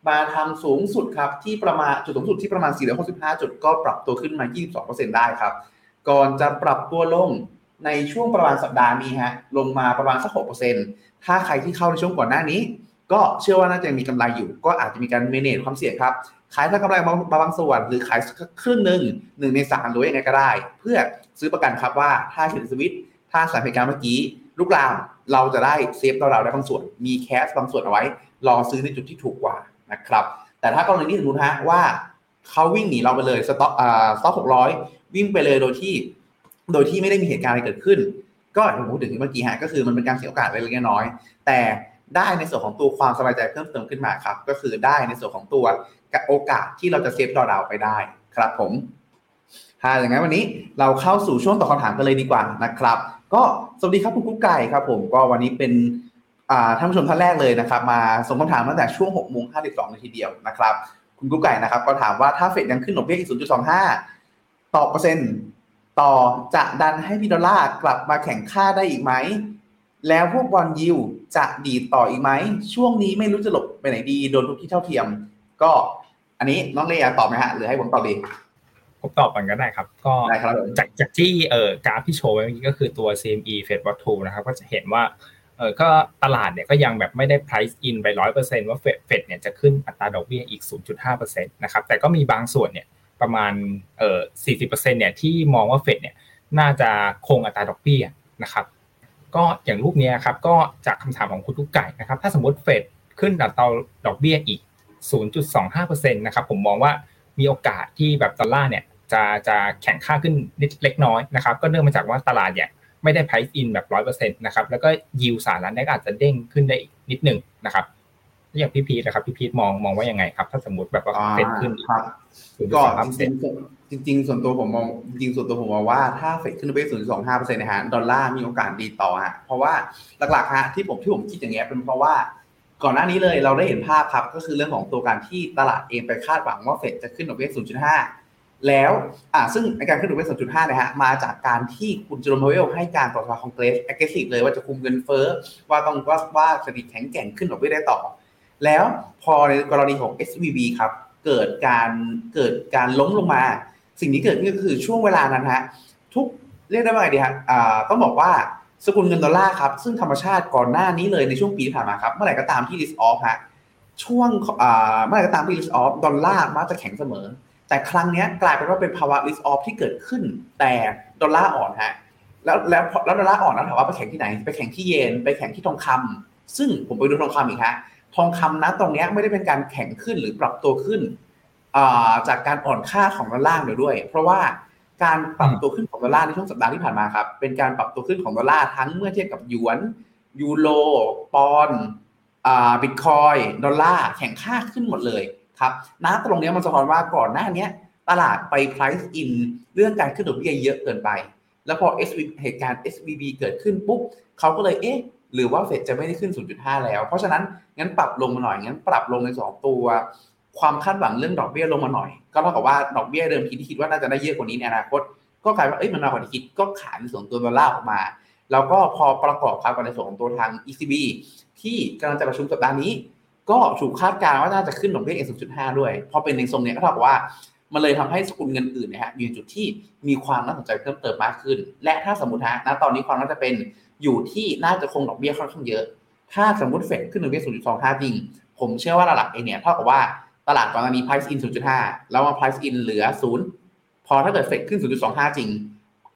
มาทางสูงสุดครับที่ประมาณจุดสูงสุดที่ประมาณ 465 จุด ก็ปรับตัวขึ้นมา 22%ได้ครับ ก่อนจะปรับตัวลงในช่วงประมาณสัปดาห์นี้ฮะลงมาประมาณสัก 6%ถ้าใครที่เข้าในช่วงก่อนหน้านี้ ก็เชื่อว่าน่าจะมีกำไรอยู่ ก็อาจจะมีการเมเนจความเสี่ยงครับ ขายถ้ากำไรบางบางส่วน หรือขายครึ่งหนึ่งหนึ่งในสามหรือยังไงก็ได้ เพื่อซื้อประกันครับว่าถ้าเห็นสวิตถ้าสายเหตุการณ์เมื่อกี้ลูกลามเราจะได้เซฟเราเราได้บางส่วน มีแคสบางส่วนเอาไว้ รอซื้อในจุดที่ถูกกว่านะครับ แต่ถ้ากรณีที่สมมติฮะว่าเขาวิ่งหนีเราไปเลยสต็อกอ่าสต็อกหกร้อยวิ่งไปเลยโดยที่ โดยที่ไม่ได้มีเหตุการณ์อะไรเกิดขึ้น ก็ผมพูดถึงเมื่อกี้ฮะก็คือมันเป็นการเสียโอกาสเล็กน้อยแต่ ได้ในส่วนของตัวความสบายใจเพิ่มเติมขึ้นมาครับ ก็คือได้ในส่วนของตัวโอกาสที่เราจะเซฟดอดาวไปได้ครับผมถ้าอย่างนั้นวันนี้เราเข้าสู่ช่วงตอบคำถามกันเลยดีกว่านะครับ ก็สวัสดีครับคุณกุ๊กไก่ครับ ผมก็วันนี้เป็นท่านผู้ชมท่านแรกเลยนะครับ มาส่งคำถามตั้งแต่ช่วง6โมง52นาทีเดียวนะครับ คุณกุ๊กไก่นะครับ ก็ถามว่าถ้าเฟดยังขึ้นดอกเบี้ยอีก 0.25 ต่อเปอร์เซ็นต์ต่อจะดันให้พี่ดอลลาร์กลับมาแข่งค่าได้อีกไหม แล้วพวกบอลยิวจะดีต่ออีกไหม ช่วงนี้ไม่รู้จะหลบไปไหนดี โดนทุกที่เท่าเทียม ก็อันนี้น้องเลียตอบไหมฮะ หรือให้ผมตอบดีผมตอบก่อนก็ได้ครับ ก็จากจากที่เอ่อกราฟที่โชว์ไว้เมื่อกี้ก็คือตัว CME Fed Watch 2นะครับ ก็จะเห็นว่าเออก็ตลาดเนี่ยก็ยังแบบไม่ได้ price in ไปร้อยเปอร์เซ็นว่าเฟดเฟดเนี่ยจะขึ้นอัตราดอกเบี้ยอีก 0.5%นะครับ แต่ก็มีบางส่วนเนี่ยประมาณเอ่อ40%เนี่ยที่มองว่าเฟดเนี่ยน่าจะคงอัตราดอกเบี้ยนะครับ ก็อย่างรูปนี้ครับก็จากคำถามของคุณทุกไก่นะครับ ถ้าสมมติเฟดขึ้นดัตราดอกเบี้ยอีก 0.25%นะครับผมมองว่ามีโอกาสที่แบบดอลลาร์เนี่ยจะจะแข่งค่าขึ้นนิดเล็กน้อยนะครับ ก็เนื่องมาจากว่าตลาดเนี่ยไม่ได้ price in แบบร้อยเปอร์เซ็นต์นะครับแล้วก็ยิวสารนั้นก็อาจจะเด้งขึ้นได้อีกนิดหนึ่งนะครับ อย่างพี่พีทนะครับพี่พีทมองมองว่ายังไงครับ ถ้าสมมติแบบว่าเฟดขึ้นครับก็จริงจริงส่วนตัวผมมองจริงส่วนตัวผมมองว่าถ้าเฟดขึ้นไปศูนย์สองห้าเปอร์เซ็นต์นะฮะดอลลาร์มีโอกาสดีต่อฮะเพราะว่าหลักๆฮะที่ผมที่ผมคิดอย่างเงี้ยเป็นเพราะว่าก่อนหน้านี้เลยเราได้เห็นภาพครับก็คือเรื่องของตัวการที่ตลาดเองไปคาดหวังว่าเฟดจะขึ้นดอกเบี้ย0.5 แล้วอ่าซึ่งในการขึ้นดอกเบี้ย0.5นะฮะมาจากการที่คุณเจอโรมพาวเวลให้การต่อสภาคองเกรส aggressive เลยว่าจะคุมเงินเฟ้อว่าต้องว่าว่าเศรษฐกิจแข็งแกร่งขึ้นดอกเบี้ยได้ต่อ แล้วพอในกรณีของ SVB ครับ เกิดการเกิดการล้มลงมา สิ่งที่เกิดขึ้นก็คือช่วงเวลานั้นฮะทุกเรียกได้ว่าไงดีฮะต้องบอกว่าสกุลเงินดอลลาร์ครับ ซึ่งธรรมชาติก่อนหน้านี้เลยในช่วงปีที่ผ่านมาครับ เมื่อไหร่ก็ตามที่ risk off ฮะช่วงอ่าเมื่อไหร่ก็ตามที่ list off ดอลลาร์มักจะแข็งเสมอ แต่ครั้งนี้กลายเป็นว่าเป็นภาวะ list off ที่เกิดขึ้น แต่ดอลลาร์อ่อนฮะแล้วแล้วแล้วดอลลาร์อ่อนแล้วถามว่าไปแข่งที่ไหน ไปแข่งที่เยนไปแข่งที่ทองคำซึ่งผมไปดูทองคำอีกฮะ ทองคำนะตรงนี้ไม่ได้เป็นการแข่งขึ้นหรือปรับตัวขึ้นจากการอ่อนค่าของดอลลาร์เดียวด้วย เพราะว่าการปรับตัวขึ้นของดอลลาร์ในช่วงสัปดาห์ที่ผ่านมาครับ เป็นการปรับตัวขึ้นของดอลลาร์ทั้งเมื่อเทียบกับหยวนยูโรปอนบิตคอยดอลลาร์แข่งค่าขึ้นหมดเลยครับณตรงนี้มันสะท้อนว่าก่อนหน้านี้ตลาดไป price in เรื่องการขึ้นดอกเบี้ยเยอะเกินไป แล้วพอ SV เหตุการณ์ SVB เกิดขึ้นปุ๊บเขาก็เลยเอ๊ะ หรือว่าเฟดจะไม่ได้ขึ้น 0.5 แล้ว เพราะฉะนั้นงั้นปรับลงมาหน่อยงั้นปรับลงในสองตัว ความคาดหวังเรื่องดอกเบี้ยลงมาหน่อย ก็เท่ากับว่าดอกเบี้ยเดิมทีที่คิดว่าน่าจะได้เยอะกว่านี้ในอนาคต ก็กลายว่าเอ้ยมันมากกว่าที่คิดก็ขายในส่วนตัวดอลลาร์ออกมา แล้วก็พอประกอบครับกับในส่วนของตัวทาง ECB ที่กำลังจะประชุมสัปดาห์นี้ ก็ถูกคาดการณ์ว่าน่าจะขึ้นดอกเบี้ยเอง0.5 ด้วย พอเป็นในทรงเนี้ยก็เท่ากับว่ามันเลยทำให้สกุลเงินอื่นนะฮะมีจุดที่มีความน่าสนใจเพิ่มเติมมากขึ้น และถ้าสมมติฮะณตอนนี้ความน่าจะเป็น อยู่ที่น่าจะคงดอกเบี้ยค่อนข้างเยอะ ถ้าสมมติเฟดขึ้นดอกเบี้ย0.25จริง ผมเชื่อว่าหลักเองเนี่ยเท่ากับว่าตลาดก่อนหน้านี้ price in 0.5 แล้วมา price in เหลือ 0 พอถ้าเกิดเฟดขึ้น 0.25 จริง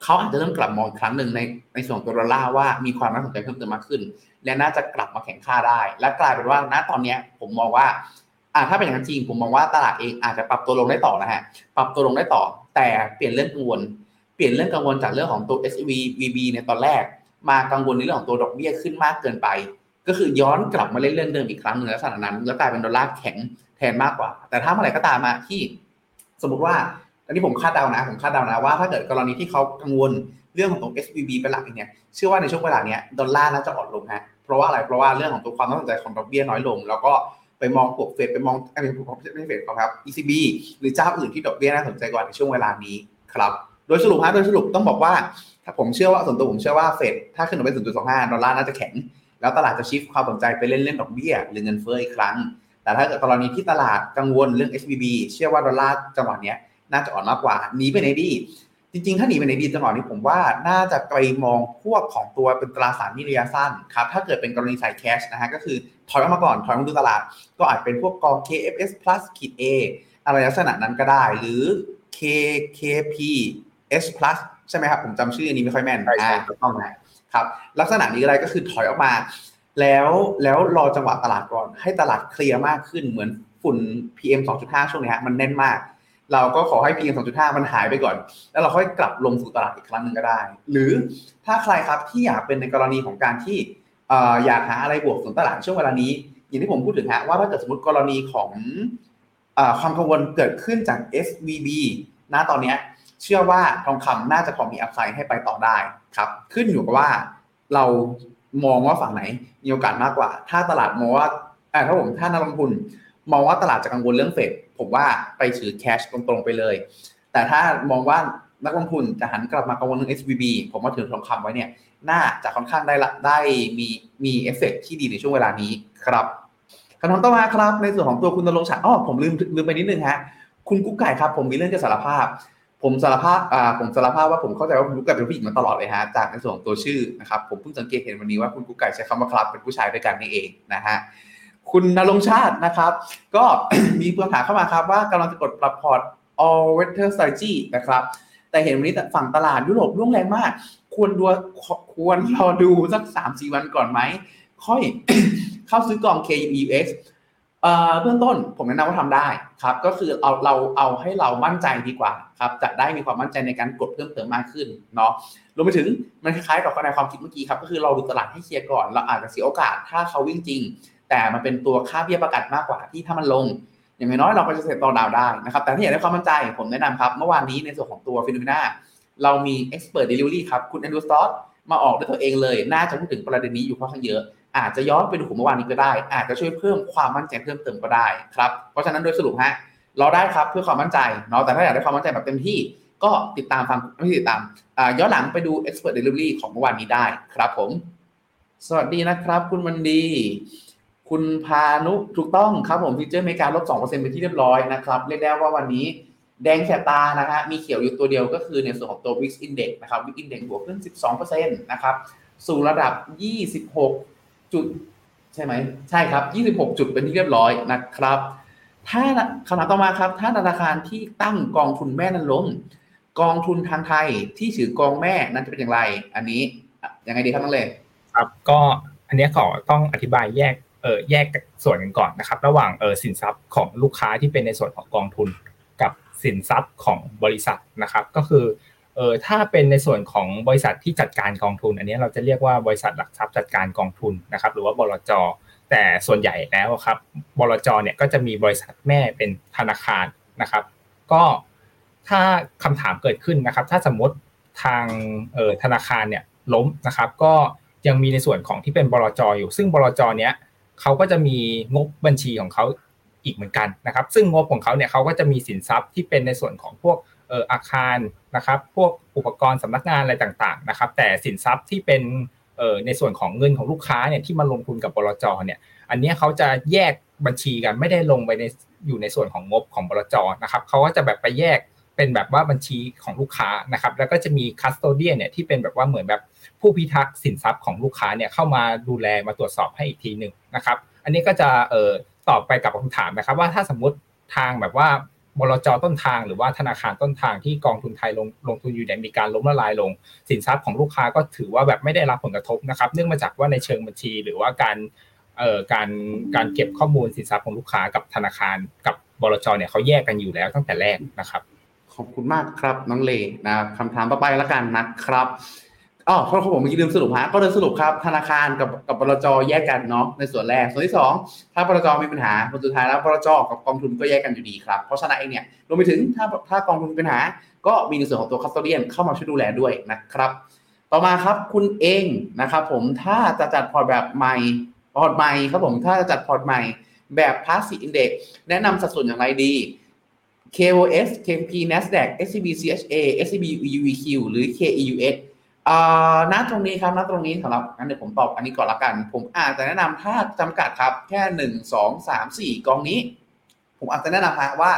เขาอาจจะเริ่มกลับมองครั้งหนึ่งในในส่วนตัวดอลลาร์ว่ามีความน่าสนใจเพิ่มเติมมากขึ้น และน่าจะกลับมาแข่งค่าได้ และกลายเป็นว่าณตอนนี้ผมมองว่าอ่าถ้าเป็นอย่างนั้นจริง ผมมองว่าตลาดเองอาจจะปรับตัวลงได้ต่อนะฮะ ปรับตัวลงได้ต่อ แต่เปลี่ยนเรื่องกังวล เปลี่ยนเรื่องกังวลจากเรื่องของตัว SVB VB ในตอนแรก มากังวลในเรื่องของตัวดอกเบี้ยขึ้นมากเกินไป ก็คือย้อนกลับมาเล่นเรื่องเดิมอีกครั้งหนึ่งแลักษณะนั้นแล้วกลายเป็นดอลลาร์แข็งแทนมากกว่า แต่ถ้าเมื่อไหร่ก็ตามมาที่ สมมติว่าอันนี้ผมคาดเดานะผมคาดเดานะว่าถ้าเกิดกรณีที่เขากังวลเรื่องของตัว SVB เป็นหลักเนี่ยเชื่อว่าในช่วงเวลาเนี้ยดอลลาร์น่าจะอ่อนลงฮะเพราะว่าอะไรเพราะว่าเรื่องของตัวความน่าสนใจของดอกเบี้ยน้อยลง แล้วก็ไปมองพวกเฟดไปมองไม่ไม่เฟดครับ ECB หรือเจ้าอื่นที่ดอกเบี้ยน่าสนใจกว่าในช่วงเวลานี้ครับ โดยสรุปฮะโดยสรุปต้องบอกว่า ถ้าผมเชื่อว่าส่วนตัวผมเชื่อว่าเฟดถ้าขึ้นดอกเบี้ย0.25ดอลลาร์น่าจะแข็ง แล้วตลาดจะชิฟความสนใจไปเล่นเล่นดอกเบี้ยหรือเงินเฟ้ออีกครั้ง แต่ถ้าเกิดกรณีที่ตลาดกังวลเรื่อง SBB เชื่อว่าดอลลาร์จังหวะนี้น่าจะอ่อนมากกว่าหนีไปไหนดี จริงๆ ถ้าหนีไปไหนดีจังหวะนี้ผมว่าน่าจะไปมองพวกของตัวเป็นตราสารนี้ระยะสั้นครับถ้าเกิดเป็นกรณีใส่แคชนะฮะก็คือถอยออกมาก่อนถอยมาดูตลาด ก็อาจเป็นพวกกอง KFS plus ขีด A อะไรลักษณะนั้นก็ได้หรือ KKP S plus ช่ไหมครับผมจำชื่ออันนี้ไม่ค่อยแม่นอ่าก็ต้องนะครับลักษณะนี้อะไรก็คือถอยออกมา แล้วแล้วรอจังหวะตลาดก่อน ให้ตลาดเคลียร์มากขึ้นเหมือนฝุ่น PM 2.5 ช่วงนี้ฮะมันแน่นมาก เราก็ขอให้ PM 2.5 มันหายไปก่อน แล้วเราค่อยกลับลงสู่ตลาดอีกครั้งหนึ่งก็ได้ หรือถ้าใครครับที่อยากเป็นในกรณีของการที่อยากหาอะไรบวกส่วนตลาดช่วงเวลานี้ อย่างที่ผมพูดถึงฮะว่าถ้าเกิดสมมติกรณีของอความกังวลเกิดขึ้นจาก SVB ณตอนนี้ เชื่อว่าทองคำน่าจะพอมี upside ให้ไปต่อได้ครับ ขึ้นอยู่กับว่าเรามองว่าฝั่งไหนมีโอกาสมากกว่า ถ้าตลาดมองว่าถ้าผมถ้านักลงทุน มองว่าตลาดจะกังวลเรื่องเฟดผมว่าไปถือ cash ตรงๆไปเลย แต่ถ้ามองว่านักลงทุนจะหันกลับมากังวลเรื่อง SVB ผมว่าถือทองคำไว้เนี่ย น่าจะค่อนข้างได้ละได้มีมีเอฟเฟกที่ดีในช่วงเวลานี้ครับคำถามต่อมาครับ ในส่วนของตัวคุณนรงค์ฉันอ๋อผมลืมลืมไปนิดนึงฮะ คุณกุ๊กไก่ครับ ผมมีเรื่องจะสารภาพ ผมสารภาพอ่าผมสารภาพว่าผมเข้าใจว่าคุณกุ๊กไก่เป็นผู้หญิงมาตลอดเลยฮะ จากในส่วนของตัวชื่อนะครับ ผมเพิ่งสังเกตเห็นวันนี้ว่าคุณกุ๊กไก่ใช้คำว่าครับเป็นผู้ชายด้วยกันนี่เองนะฮะ คุณนรงชาตินะครับ ก็มีคำถามเข้ามาครับว่ากำลังจะกดปรับพอร์ต all weather strategy นะครับ แต่เห็นวันนี้ฝั่งตลาดยุโรปร่วงแรงมาก ควรดูควรรอดูสักสามสี่วันก่อนไหม ค่อยเข้าซื้อกอง KUX เบื้องต้นผมแนะนำว่าทำได้ครับก็คือเอาเราเอาให้เรามั่นใจดีกว่าครับจะได้มีความมั่นใจในการกดเพิ่มเติมมากขึ้นเนาะรวมไปถึงมันคล้ายๆกับในความคิดเมื่อกี้ครับก็คือเราดูตลาดให้เคลียร์ก่อน เราอาจจะเสียโอกาสถ้าเขาวิ่งจริง แต่มันเป็นตัวค่าเบี้ยประกันมากกว่าที่ถ้ามันลง อย่างน้อยเราก็จะเสร็จต่อดาวได้นะครับแต่ถ้าอยากได้ความมั่นใจผมแนะนำครับ เมื่อวานนี้ในส่วนของตัวฟิโนเมนาเรามี Expert Delivery ครับคุณแอนดูสตอสมาออกด้วยตัวเองเลย น่าจะพูดถึงประเด็นนี้อยู่ค่อนข้างเยอะ อาจจะย้อนไปดูของเมื่อวานนี้ก็ได้ อาจจะช่วยเพิ่มความมั่นใจเพิ่มเติมก็ได้ครับเพราะฉะนั้นโดยสรุปฮะเราได้ครับเพื่อความมั่นใจเนาะแต่ถ้าอยากได้ความมั่นใจแบบเต็มที่ก็ติดตามฟังไม่ติดตามย้อนหลังไปดู Expert Delivery ของเมื่อวานนี้ได้ครับผม สวัสดีนะครับ คุณวันดี คุณพานุถูกต้องครับผมฟิเจอร์อเมริกาลบ2%เป็นที่เรียบร้อยนะครับ เรียกได้ว่าวันนี้แดงแสบตานะฮะมีเขียวอยู่ตัวเดียวก็คือในส่วนของตัว Wix Index นะครับ Wix Index บวกขึ้น 12%นะครับ สู่ระดับ 26 จุดใช่ไหมใช่ครับ 26 จุดเป็นที่เรียบร้อยนะครับ ถ้าคำถามต่อมาครับ ถ้าธนาคารที่ตั้งกองทุนแม่นั้นล้ม กองทุนทางไทยที่ถือกองแม่นั้นจะเป็นอย่างไร อันนี้ยังไงดีครับน้องเลครับก็อันนี้ขอต้องอธิบายแยกเออแยกส่วนกันก่อนนะครับ ระหว่างเออสินทรัพย์ของลูกค้าที่เป็นในส่วนของกองทุน กับสินทรัพย์ของบริษัทนะครับ ก็คือ เออถ้าเป็นในส่วนของบริษัทที่จัดการกองทุน อันนี้เราจะเรียกว่าบริษัทหลักทรัพย์จัดการกองทุนนะครับ หรือว่าบลจแต่ส่วนใหญ่แล้วครับบลจเนี่ยก็จะมีบริษัทแม่เป็นธนาคารนะครับ ก็ถ้าคำถามเกิดขึ้นนะครับ ถ้าสมมติทางเออธนาคารเนี่ยล้มนะครับ ก็ยังมีในส่วนของที่เป็นบลจอยู่ ซึ่งบลจเนี้ยเขาก็จะมีงบบัญชีของเขาอีกเหมือนกันนะครับ ซึ่งงบของเขาเนี่ยเขาก็จะมีสินทรัพย์ที่เป็นในส่วนของพวก อออาคารนะครับ พวกอุปกรณ์สำนักงานอะไรต่างๆนะครับ แต่สินทรัพย์ที่เป็นเออในส่วนของเงินของลูกค้าเนี่ยที่มาลงทุนกับบลจเนี่ย อันนี้เขาจะแยกบัญชีกันไม่ได้ลงไปในอยู่ในส่วนของงบของบลจนะครับเขาก็จะแบบไปแยกเป็นแบบว่าบัญชีของลูกค้านะครับ แล้วก็จะมีคัสโตเดียเนี่ยที่เป็นแบบว่าเหมือนแบบผู้พิทักษ์สินทรัพย์ของลูกค้าเนี่ยเข้ามาดูแลมาตรวจสอบให้อีกทีหนึ่งนะครับ อันนี้ก็จะเอ่อตอบไปกับคำถามนะครับ ว่าถ้าสมมติทางแบบว่า บลจต้นทางหรือว่าธนาคารต้นทางที่กองทุนไทยลงลงทุนอยู่เนี่ยมีการล้มละลายลง สินทรัพย์ของลูกค้าก็ถือว่าแบบไม่ได้รับผลกระทบนะครับ เนื่องมาจากว่าในเชิงบัญชี หรือว่าการเอ่อการการเก็บข้อมูลสินทรัพย์ของลูกค้ากับธนาคารกับบลจเนี่ยเขาแยกกันอยู่แล้วตั้งแต่แรกนะครับขอบคุณมากครับน้องเลนะคำถามต่อไปแล้วกันนะครับ อ๋อเพราะผมเมื่อกี้ลืมสรุปฮะก็เลยสรุปครับธนาคารกับกับบลจแยกกันเนาะในส่วนแรกส่วนที่ 2 ถ้าบลจมีปัญหาผลสุดท้ายแล้วบลจกับกองทุนก็แยกกันอยู่ดีครับ เพราะฉะนั้นเองเนี่ยรวมไปถึงถ้าถ้ากองทุนมีปัญหา ก็มีในส่วนของตัวคัสโตเดียนเข้ามาช่วยดูแลด้วยนะครับ ต่อมาครับคุณเองนะครับผมถ้าจะจัดพอร์ตแบบใหม่พอร์ตใหม่ครับผมถ้าจะจัดพอร์ตใหม่แบบ passive index แนะนำสัดส่วนอย่างไรดี KOS KP Nasdaq SCB CHA SCB UEQ หรือ KEUX อ่าณตรงนี้ครับณตรงนี้สำหรับงั้นเดี๋ยวผมตอบอันนี้ก่อนละกัน ผมอาจจะแนะนำถ้าจำกัดครับแค่หนึ่งสองสามสี่กองนี้ ผมอาจจะแนะนำฮะว่า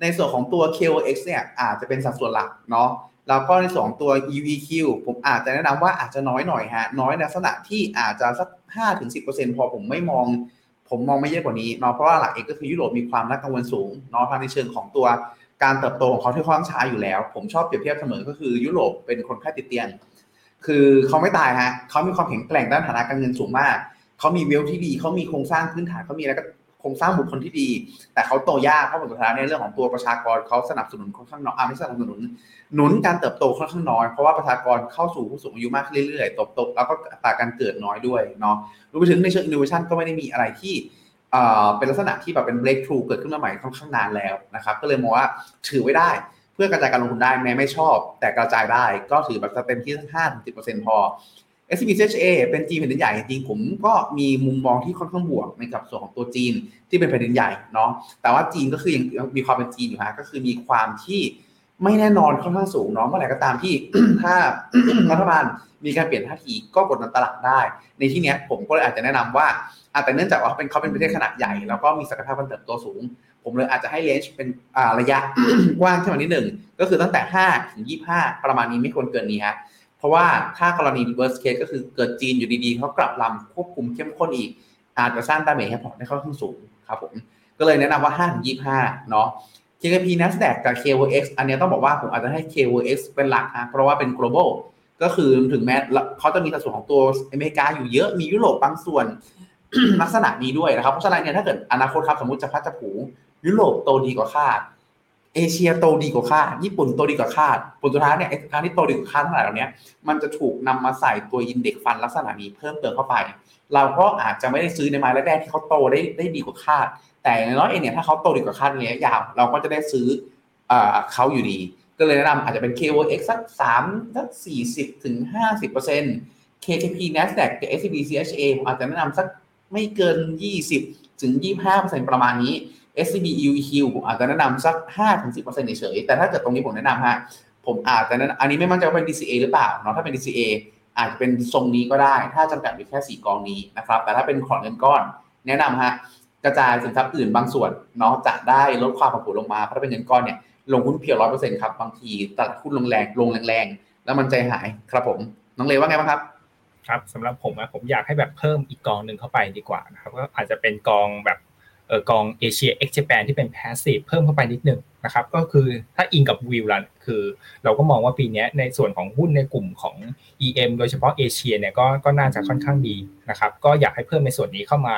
ในส่วนของตัว KOX เนี่ยอาจจะเป็นสัดส่วนหลักเนาะแล้วก็ในส่วนของตัว EVQ ผมอาจจะแนะนำว่าอาจจะน้อยหน่อยฮะน้อยในลักษณะที่อาจจะสักห้าถึงสิบเปอร์เซ็นต์พอผมไม่มอง ผมมองไม่เยอะกว่านี้เนาะเพราะว่าหลักเองก็คือยุโรปมีความน่ากังวลสูงเนาะทางในเชิงของตัวการเติบโตของเขาที่ค่อนข้างช้าอยู่แล้ว ผมชอบเปรียบเทียบเสมอก็คือยุโรปเป็นคนแค่ติดเตียง คือเขาไม่ตายฮะเขามีความแข็งแกร่งด้านฐานะการเงินสูงมากเขามีเวลที่ดีเขามีโครงสร้างพื้นฐานเขามีแล้วก็โครงสร้างบุคคลที่ดี แต่เขาโตยากเพราะผลสุดท้ายในเรื่องของตัวประชากรเขาสนับสนุนค่อนข้างน้อยไม่สนับสนุนหนุนการเติบโตค่อนข้างน้อยเพราะว่าประชากรเข้าสู่ผู้สูงอายุมากขึ้นเรื่อยๆโตๆแล้วก็อัตราการเกิดน้อยด้วยเนาะรวมไปถึงในเชิงอินโนเวชันก็ไม่ได้มีอะไรที่เป็นลักษณะที่แบบเป็น breakthrough เกิดขึ้นมาใหม่ค่อนข้างนานแล้วนะครับก็เลยมองว่าถือไว้ได้ เพื่อกระจายการลงทุนได้แม้ไม่ชอบ แต่กระจายได้ก็ถือแบบเต็มที่ทั้งห้าถึงสิบเปอร์เซ็นต์พอ s b CHA เป็นจีนแผ่นดินใหญ่จริงผมก็มีมุมมองที่ค่อนข้างบวกในกับส่วนของตัวจีนที่เป็นแผ่นดินใหญ่เนาะแต่ว่าจีนก็คือยังมีความเป็นจีนอยู่ฮะก็คือมีความที่ไม่แน่นอนค่อนข้างสูงเนาะเมื่อไหร่ก็ตามที่ถ้ารัฐบาลมีการเปลี่ยนท่าทีก็กดดันตลาดได้ ในที่นี้ผมก็เลยอาจจะแนะนำว่าแต่เนื่องจากว่าเป็นเขาเป็นประเทศขนาดใหญ่แล้วก็มีศักยภาพการเติบโตสูง ผมเลยอาจจะให้เลนจ์เป็นระยะกว้างขึ้นมานิดหนึ่งก็คือตั้งแต่ 5 ถึง 25 ประมาณนี้ไม่ควรเกินนี้ฮะเพราะว่าถ้ากรณี reverse case ก็คือเกิดจีนอยู่ดีๆเขากลับลำควบคุมเข้มข้นอีก อาจจะสร้าง damage ให้พอร์ตได้ค่อนข้างสูงครับผมก็เลยแนะนำว่า 5 ถึง 25 เนาะ KKP Nasdaq กับ KOX อันนี้ต้องบอกว่าผมอาจจะให้ KOX เป็นหลักนะเพราะว่าเป็น global ก็คือถึงแม้เขาจะมีสัดส่วนของตัวอเมริกาอยู่เยอะมียุโรปบางส่วนลักษณะนี้ด้วยนะครับ เพราะฉะนั้นเนี่ยถ้าเกิดอนาคตครับสมมติจับพลัดจับผลู ยุโรปโตดีกว่าคาด เอเชียโตดีกว่าคาด ญี่ปุ่นโตดีกว่าคาดผลสุดท้ายเนี่ยไอ้การที่โตดีกว่าคาดทั้งหลายเหล่านี้มันจะถูกนำมาใส่ตัวอินเด็กฟันลักษณะนี้เพิ่มเติมเข้าไป เราก็อาจจะไม่ได้ซื้อในไม้แรกที่เขาโตได้ได้ดีกว่าคาด แต่ในน้อยเองเนี่ยถ้าเขาโตดีกว่าคาดเนี้ยยาว เราก็จะได้ซื้อเขาอยู่ดี ก็เลยแนะนำอาจจะเป็น KOX สักสามสักสี่สิบถึงห้าสิบเปอร์เซ็นต์ KKP Nasdaq กับ SCB CHA ผมอาจจะแนะนำสักไม่เกินยี่สิบถึงยี่ห้าเปอร์เซ็นต์ประมาณนี้ SCB EQ ผมอาจจะแนะนำสัก5ถึง10%เฉยๆแต่ถ้าเกิดตรงนี้ผมแนะนำฮะผมอาจจะนั้นอันนี้ไม่มั่นใจว่าเป็น DCA หรือเปล่าเนาะถ้าเป็น DCA อาจจะเป็นทรงนี้ก็ได้ ถ้าจำกัดอยู่แค่ 4 กองนี้นะครับแต่ถ้าเป็นขอเงินก้อน แนะนำฮะกระจายสินทรัพย์อื่นบางส่วนเนาะจะได้ลดความผันผวนลงมาเพราะถ้าเป็นเงินก้อนเนี่ยลงหุ้น pure ร้อยเปอร์เซ็นต์ครับบางทีตลาดหุ้นลงแรงลงแรงๆ แล้วมันใจหายครับผมน้องเลว่าไงบ้างครับ ครับสำหรับผมนะผมอยากให้แบบเพิ่มอีกกองหนึ่งเข้าไปดีกว่านะครับก็อาจจะเป็นกองแบบ กอง Asia ex Japan ที่เป็น passive เพิ่มเข้าไปนิดนึงนะครับก็คือถ้าอิงกับวิวลันคือ เราก็มองว่าปีนี้ในส่วนของหุ้นในกลุ่มของ EM โดยเฉพาะเอเชียเนี่ยก็ก็น่าจะค่อนข้างดีนะครับก็อยากให้เพิ่มในส่วนนี้เข้ามา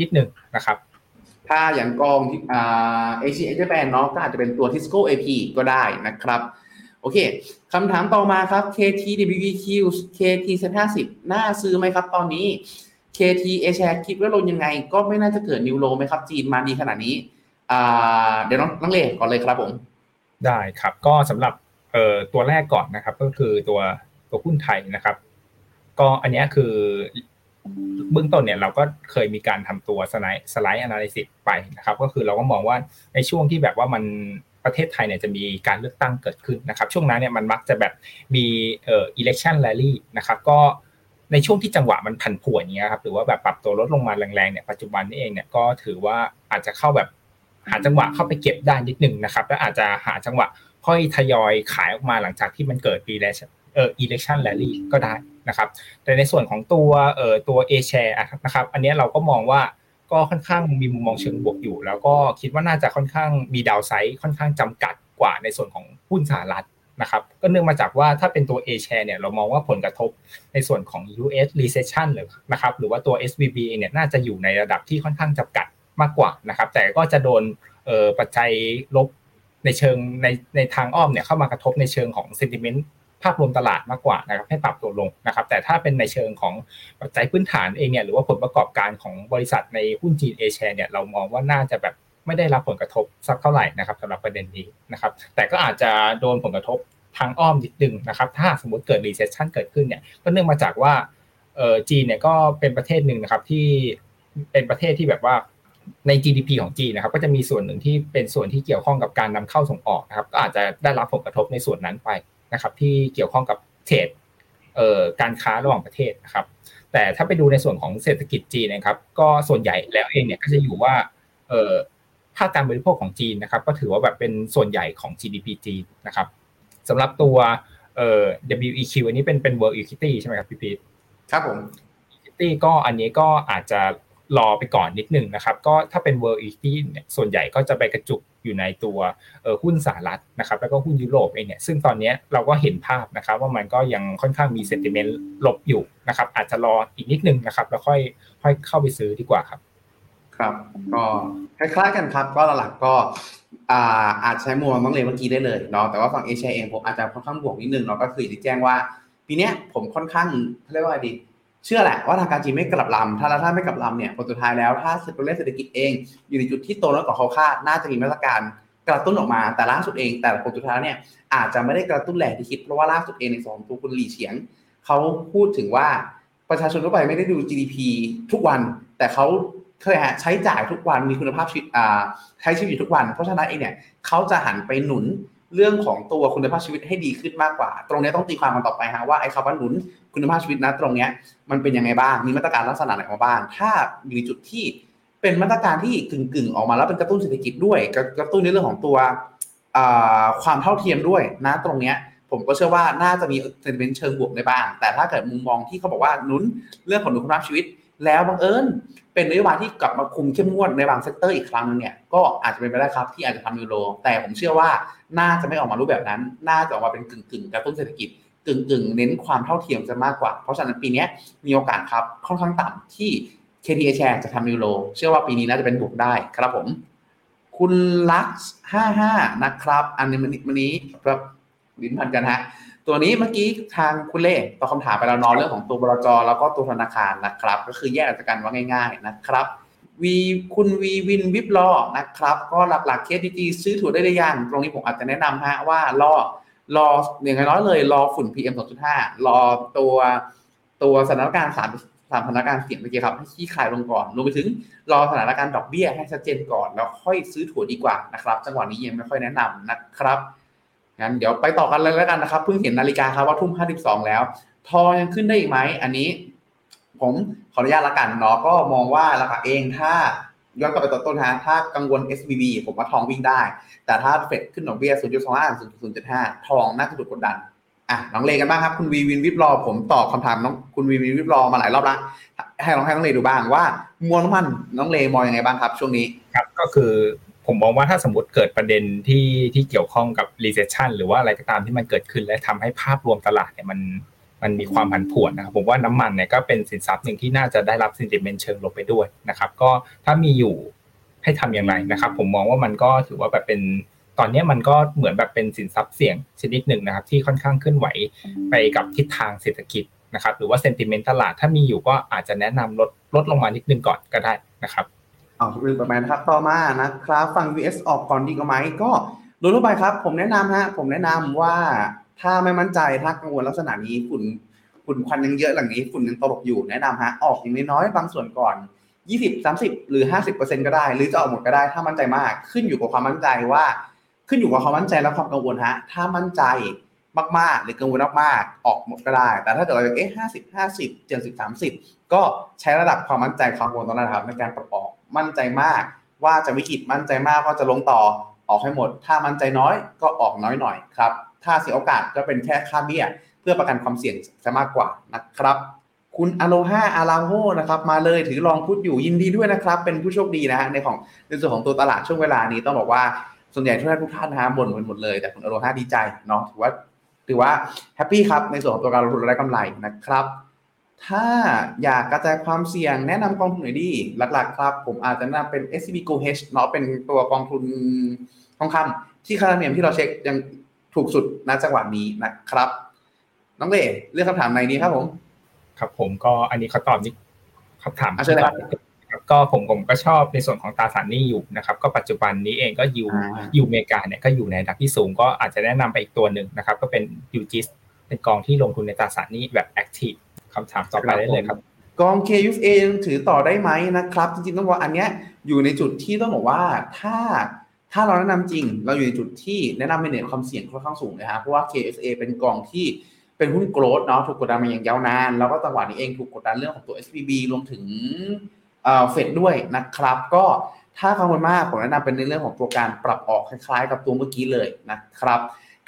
นิดนึงนะครับถ้าอย่างกองที่อ่าเอเชียเอ็กซ์แปนเนาะก็อาจจะเป็นตัว Tisco AP ก็ได้นะครับโอเคคำถามต่อมาครับ KTWEQ KT 50น่าซื้อไหมครับตอนนี้ KT A share คิดว่าลงยังไง ก็ไม่น่าจะเกิดนิวโลไหมครับ จีนมาดีขนาดนี้เดี๋ยวน้องน้องเล่ก่อนเลยครับผม ได้ครับก็สำหรับเตัวแรกก่อนนะครับ ก็คือตัวตัวหุ้นไทยนะครับ ก็อันนี้คือเบื้องต้นเนี่ยเราก็เคยมีการทำตัวสไลด์สไลด์อนาลิซิสไปนะครับ ก็คือเราก็มองว่าในช่วงที่แบบว่ามันประเทศไทยเนี่ยจะมีการเลือกตั้งเกิดขึ้นนะครับ ช่วงนั้นเนี่ยมันมักจะแบบมีเอ่อ election rally นะครับ ก็ ในช่วงที่จังหวะมันผันผวนอย่างเงี้ยครับหรือว่าแบบปรับตัวลดลงมาแรงๆเนี่ยปัจจุบันนี้เองเนี่ยก็ถือว่าอาจจะเข้าแบบหาจังหวะเข้าไปเก็บได้นิดนึงนะครับแล้วอาจจะหาจังหวะค่อยทยอยขายออกมาหลังจากที่มันเกิด election เออ election rally ก็ได้นะครับ แต่ในส่วนของตัวเอ่อตัว A share นะครับ อันนี้เราก็มองว่าก็ค่อนข้างมีมุมมองเชิงบวกอยู่ แล้วก็คิดว่าน่าจะค่อนข้างมีดาวไซด์ค่อนข้างจำกัดกว่าในส่วนของหุ้นสหรัฐ นะครับก็เนื่องมาจากว่าถ้าเป็นตัว A share เนี่ยเรามองว่าผลกระทบในส่วนของ US recession หรือนะครับหรือว่าตัว SVB เนี่ยน่าจะอยู่ในระดับที่ค่อนข้างจำกัดมากกว่านะครับ แต่ก็จะโดนเออปัจจัยลบในเชิงในในทางอ้อมเนี่ยเข้ามากระทบในเชิงของ sentiment ภาพรวมตลาดมากกว่านะครับให้ปรับตัวลงนะครับ แต่ถ้าเป็นในเชิงของปัจจัยพื้นฐานเองเนี่ยหรือว่าผลประกอบการของบริษัทในหุ้นจีนเอเชียเนี่ยเรามองว่าน่าจะแบบ ไม่ได้รับผลกระทบสักเท่าไหร่นะครับสำหรับประเด็นนี้นะครับ แต่ก็อาจจะโดนผลกระทบทางอ้อมนิดนึงนะครับ ถ้าสมมติเกิด recession เกิดขึ้นเนี่ยก็เนื่องมาจากว่าเออจีนเนี่ยก็เป็นประเทศหนึ่งนะครับที่เป็นประเทศที่แบบว่าใน GDP ของจีนนะครับ ก็จะมีส่วนหนึ่งที่เป็นส่วนที่เกี่ยวข้องกับการนำเข้าส่งออกนะครับ ก็อาจจะได้รับผลกระทบในส่วนนั้นไปนะครับ ที่เกี่ยวข้องกับเทรดเอ่อการค้าระหว่างประเทศนะครับ แต่ถ้าไปดูในส่วนของเศรษฐกิจจีนนะครับ ก็ส่วนใหญ่แล้วเองเนี่ยก็จะอยู่ว่าเอ่อ ภาคการบริโภคของจีนนะครับก็ถือว่าแบบเป็นส่วนใหญ่ของ GDP จีนนะครับสำหรับตัวเอ่อ WEQ อันนี้เป็นเป็น World Equity ใช่ไหมครับพี่พีทครับผม Equity ก็อันนี้ก็อาจจะรอไปก่อนนิดนึงนะครับ ก็ถ้าเป็น World Equity เนี่ยส่วนใหญ่ก็จะไปกระจุกอยู่ในตัวเออหุ้นสหรัฐนะครับ แล้วก็หุ้นยุโรปเองเนี่ยซึ่งตอนนี้เราก็เห็นภาพนะครับ ว่ามันก็ยังค่อนข้างมีเซนติเมนต์ลบอยู่นะครับ อาจจะรออีกนิดนึงนะครับ แล้วค่อยค่อยเข้าไปซื้อดีกว่าครับ ครับก็คล้ายๆกันครับ ก็หลักๆก็อาอาจใช้มุมมองน้องเลเมื่อกี้ได้เลยเนาะแต่ว่าฝั่งเอเชียเองผมอาจจะค่อนข้างบวกนิดนึงเนาะก็คือที่แจ้งว่า ปีนี้ผมค่อนข้างเรียกว่าดี เชื่อแหละว่าทางการจีนไม่กลับลำถ้าถ้าไม่กลับลำเนี่ยผลสุดท้ายแล้วถ้าตัวเลขเศรษฐกิจเอง อยู่ในจุดที่โตน้อยกว่าเขาคาดน่าจะมีมาตรการกระตุ้นออกมาแต่ล่าสุดเอง แต่ผลสุดท้ายเนี่ยอาจจะไม่ได้กระตุ้นแหลกที่คิดเพราะว่าล่าสุดเองในสองตัวคุณหลี่เฉียงเขาพูดถึงว่าประชาชนทั่วไปไม่ได้ดู GDP ทุกวัน แต่เขา ใช้จ่ายทุกวันมีคุณภาพชีวิตใช้ชีวิตทุกวัน เพราะฉะนั้นเองเนี่ยเขาจะหันไปหนุนเรื่องของตัวคุณภาพชีวิตให้ดีขึ้นมากกว่า ตรงนี้ต้องตีความกันต่อไปฮะว่าไอ้คำว่าหนุนคุณภาพชีวิตนะตรงเนี้ยมันเป็นยังไงบ้าง มีมาตรการลักษณะไหนมาบ้าง ถ้าอยู่ในจุดที่เป็นมาตรการที่กึ่งๆ ออกมาแล้วเป็นกระตุ้นเศรษฐกิจด้วย กระตุ้นในเรื่องของตัวความเท่าเทียมด้วยนะตรงเนี้ยผมก็เชื่อว่าน่าจะมีเซนเมนต์เชิงบวกได้บ้าง แต่ถ้าเกิดมุมมองที่เขาบอกว่าหนุนเรื่องของคุณภาพชีวิต แล้วบังเอิญเป็นนโยบายที่กลับมาคุมเข้มงวดในบาง sector อีกครั้งนึงเนี่ยก็อาจจะเป็นไปได้ครับที่อาจจะทำ new low แต่ผมเชื่อว่าน่าจะไม่ออกมารูปแบบนั้น น่าจะออกมาเป็นกึ่งๆกระตุ้นเศรษฐกิจกึ่งกึ่งเน้นความเท่าเทียมจะมากกว่า เพราะฉะนั้นปีนี้มีโอกาสครับค่อนข้างต่ำที่ KT-Ashares จะทำ new low เชื่อว่าปีนี้น่าจะเป็นบวกได้ครับผม คุณลักซ์ห้าห้านะครับ อันนี้อันนี้ครับลิ้นพันกันฮะ ตัวนี้เมื่อกี้ทางคุณเล่ตอบคำถามไปแล้วนอนเรื่องของตัวบลจแล้วก็ตัวธนาคารนะครับ ก็คือแยกจากกันว่าง่าย ๆนะครับวีคุณวีวินวิบลอนะครับ ก็หลักๆเคสดีซื้อถั่วได้หรือยังตรงนี้ผมอาจจะแนะนำฮะว่ารอรออย่างน้อยเลย รอฝุ่น PM 2.5 รอตัวตัวสถานการณ์สามสามสถานการณ์เสี่ยงเมื่อกี้ครับให้ขี้คายลงก่อนรวมไปถึงรอสถานการณ์ดอกเบี้ยให้ชัดเจนก่อน แล้วค่อยซื้อถั่วดีกว่านะครับ จังหวะนี้ยังไม่ค่อยแนะนำนะครับ งั้นเดี๋ยวไปต่อกันเลยแล้วกันนะครับ เพิ่งเห็นนาฬิกาครับว่าทุ่ม52แล้ว ทอยังขึ้นได้อีกไหม อันนี้ ผมขออนุญาตละกันเนาะก็มองว่าราคาเองถ้าย้อนกลับไปตอนต้นฮะถ้ากังวล SBB ผมว่าทองวิ่งได้ แต่ถ้าเฟดขึ้นดอกเบี้ย 0.25 0.75 ทองน่าจะถูกกดดัน อะน้องเลกันบ้างครับ คุณวีวินวิบรอ ผมตอบคำถามน้องคุณวีวินวิบรอมาหลายรอบละให้ลองให้น้องเลดูบ้างว่ามวลน้ำมันน้องเลมองยังไงบ้างครับ ช่วงนี้ ครับ ก็คือ ผมมองว่าถ้าสมมติเกิดประเด็นที่ที่เกี่ยวข้องกับ recession หรือว่าอะไรก็ตามที่มันเกิดขึ้น และทำให้ภาพรวมตลาดเนี่ยมันมันมีความผันผวนนะครับผมว่าน้ำมันเนี่ยก็เป็นสินทรัพย์หนึ่งที่น่าจะได้รับ sentiment เชิงลบไปด้วยนะครับ ก็ถ้ามีอยู่ให้ทำอย่างไรนะครับ ผมมองว่ามันก็ถือว่าแบบเป็นตอนนี้มันก็เหมือนแบบเป็นสินทรัพย์เสี่ยงชนิดหนึ่งนะครับ ที่ค่อนข้างเคลื่อนไหวไปกับทิศทางเศรษฐกิจนะครับ หรือว่า sentiment ตลาดถ้ามีอยู่ก็อาจจะแนะนำลดลดลงมานิดนึงก่อนก็ได้นะครับ อ๋อลืมประมาณนะครับ ต่อมานะครับฟัง VS ออกก่อนดีกว่าไหมก็โดยทั่วไปครับ ผมแนะนำฮะผมแนะนำว่าถ้าไม่มั่นใจถ้ากังวลลักษณะนี้ฝุ่นฝุ่นควันยังเยอะหลังนี้ฝุ่นยังตลบอยู่แนะนำฮะออกอย่างน้อยๆบางส่วนก่อน 20 30 หรือ 50%ก็ได้ หรือจะออกหมดก็ได้ ถ้ามั่นใจมากขึ้นอยู่กับความมั่นใจว่า ขึ้นอยู่กับความมั่นใจและความกังวลฮะถ้ามั่นใจ มากๆ หรือกังวลมากๆ ออกหมดก็ได้ แต่ถ้าเกิดเราเอ๊ะห้าสิบห้าสิบเจ็ดสิบสามสิบก็ใช้ระดับความมั่นใจความกังวลตรงนั้นนะครับ ในการปรับออกมั่นใจมาก ว่าจะวิกฤตมั่นใจมากว่าจะลงต่อออกให้หมด ถ้ามั่นใจน้อยก็ออกน้อยหน่อยครับถ้าเสียโอกาสก็เป็นแค่ค่าเบี้ย เพื่อประกันความเสี่ยงจะมากกว่านะครับ คุณอโลฮาอาราโฮนะครับ มาเลยถือลองพูดอยู่ยินดีด้วยนะครับ เป็นผู้โชคดีนะฮะในของในส่วนของตัวตลาดช่วงเวลานี้ต้องบอกว่าส่วนใหญ่ทุกท่านทุกท่านนะฮะบ่นกันหมดเลยแต่คุณอโลฮาดีใจเนาะถือว่า ถือว่า happy ครับในส่วนของตัวการลงทุนและได้กำไรนะครับ ถ้าอยากกระจายความเสี่ยงแนะนำกองทุนไหนดี หลักๆ ครับ ผมอาจจะแนะนำเป็น SCB Gold Hedge เนาะเป็นตัวกองทุนทองคำที่ค่าธรรมเนียมที่เราเช็คยังถูกสุดณจังหวะนี้นะครับ น้องเลเลือกคำถามในนี้ครับผม ครับผมก็อันนี้เขาตอบนี่คำถามอะเชิญเลยครับครับ ก็ผมผมก็ชอบในส่วนของตราสารหนี้อยู่นะครับ ก็ปัจจุบันนี้เองก็ยูอ่ายูอเมริกาเนี่ยก็อยู่ในอันดับที่สูงก็อาจจะแนะนำไปอีกตัวหนึ่งนะครับ ก็เป็นยูจิสเป็นกองที่ลงทุนในตราสารหนี้แบบแอคทีฟคำถามต่อไปได้เลยครับ กอง KUFA ยังถือต่อได้ไหมนะครับ จริงๆต้องบอกว่าอันเนี้ยอยู่ในจุดที่ต้องบอกว่าถ้าถ้าเราแนะนำจริง เราอยู่ในจุดที่แนะนำในเนความเสี่ยงค่อนข้างสูงนะครับเพราะว่า KSA เป็นกองที่เป็นหุ้นโกลด์เนาะถูกกดดันมาอย่างยาวนาน แล้วก็จังหวะนี้เองถูกกดดันเรื่องของตัว SBB รวมถึง เอ่อเฟดด้วยนะครับ ก็ถ้ากังวลมากผมแนะนำเป็นในเรื่องของตัวการปรับออกคล้ายๆ กับตัวเมื่อกี้เลยนะครับ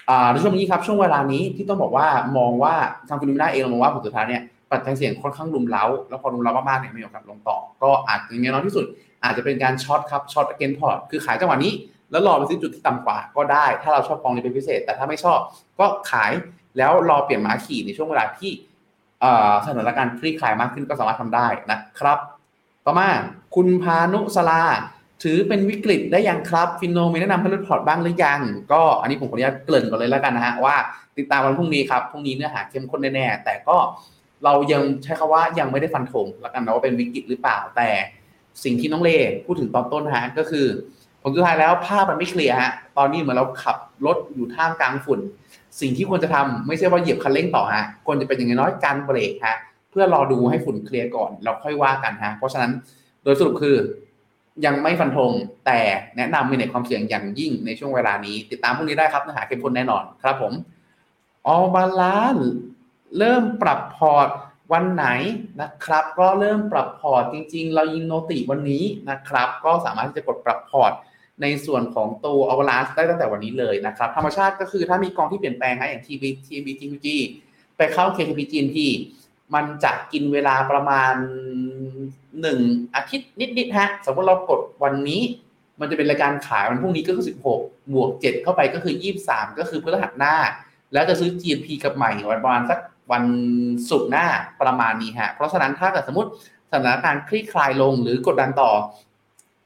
อ่าในช่วงนี้ครับช่วงเวลานี้ที่ต้องบอกว่ามองว่าทาง FINNOMENA เองเรามองว่าผลสุดท้ายเนี่ยปัจจัยเสี่ยงค่อนข้างรุมเร้า แล้วพอรุมเร้ามากๆเนี่ยมีโอกาสลงต่อ ก็อาจจะอย่างน้อยที่สุด อาจจะเป็นการ short ครับ short against port คือขายจังหวะนี้ แล้วรอไปซื้อจุดที่ต่ำกว่าก็ได้ ถ้าเราชอบกองนี้เป็นพิเศษ แต่ถ้าไม่ชอบก็ขายแล้วรอเปลี่ยนม้าขี่ในช่วงเวลาที่อ่อสถานการณ์คลี่คลายมากขึ้นก็สามารถทำได้นะครับ ต่อมาคุณพานุสลา ถือเป็นวิกฤตได้ยังครับ FINNOMENA แนะนำให้ลดพอร์ตบ้างหรือยัง ก็อันนี้ผมขออนุญาตเกริ่นก่อนเลยแล้วกันนะฮะว่าติดตามวันพรุ่งนี้ครับพรุ่งนี้เนื้อหาเข้มข้นแน่แต่ก็เรายังใช้คำว่ายังไม่ได้ฟันธงแล้วกันนะว่าเป็นวิกฤตหรือเปล่าแต่สิ่งที่น้องเลพูดถึงตอนต้นฮะก็คือผลสุดท้ายแล้วภาพมันไม่เคลียร์ฮะตอนนี้เหมือนเราขับรถอยู่ท่ามกลางฝุ่น สิ่งที่ควรจะทำไม่ใช่ว่าเหยียบคันเร่งต่อฮะควรจะเป็นอย่างน้อยการเบรกฮะ เพื่อรอดูให้ฝุ่นเคลียร์ก่อนแล้วค่อยว่ากันฮะเพราะฉะนั้นโดยสรุปคือยังไม่ฟันธงแต่แนะนำมีในความเสี่ยงอย่างยิ่งในช่วงเวลานี้ ติดตามพรุ่งนี้ได้ครับเนื้อหาเข้มข้นแน่นอนครับผม All Balance เริ่มปรับพอร์ตวันไหนนะครับ ก็เริ่มปรับพอร์ตจริง ๆ เรายิง noti วันนี้นะครับ ก็สามารถที่จะกดปรับพอร์ตในส่วนของตัวอ v ลานซ์ได้ตั้งแต่วันนี้เลยนะครับ ธรรมชาติก็คือถ้ามีกองที่เปลี่ยนแปลงฮะอย่าง TB TB TQG ไปเข้า KTP GNP มันจะกินเวลาประมาณหนึ่งอาทิตย์นิดๆฮะ สมมติเรากดวันนี้ มันจะเป็นรายการขายวันพรุ่งนี้ก็คือ 16 บวก 7 เข้าไปก็คือ 23 ก็คือพฤหัสหน้า แล้วจะซื้อ GNP กับใหม่วันประมาณสักวันศุกร์หน้าประมาณนี้ฮะ เพราะฉะนั้นถ้าเกิดสมมติสถานการณ์คลี่คลายลงหรือกดดันต่อ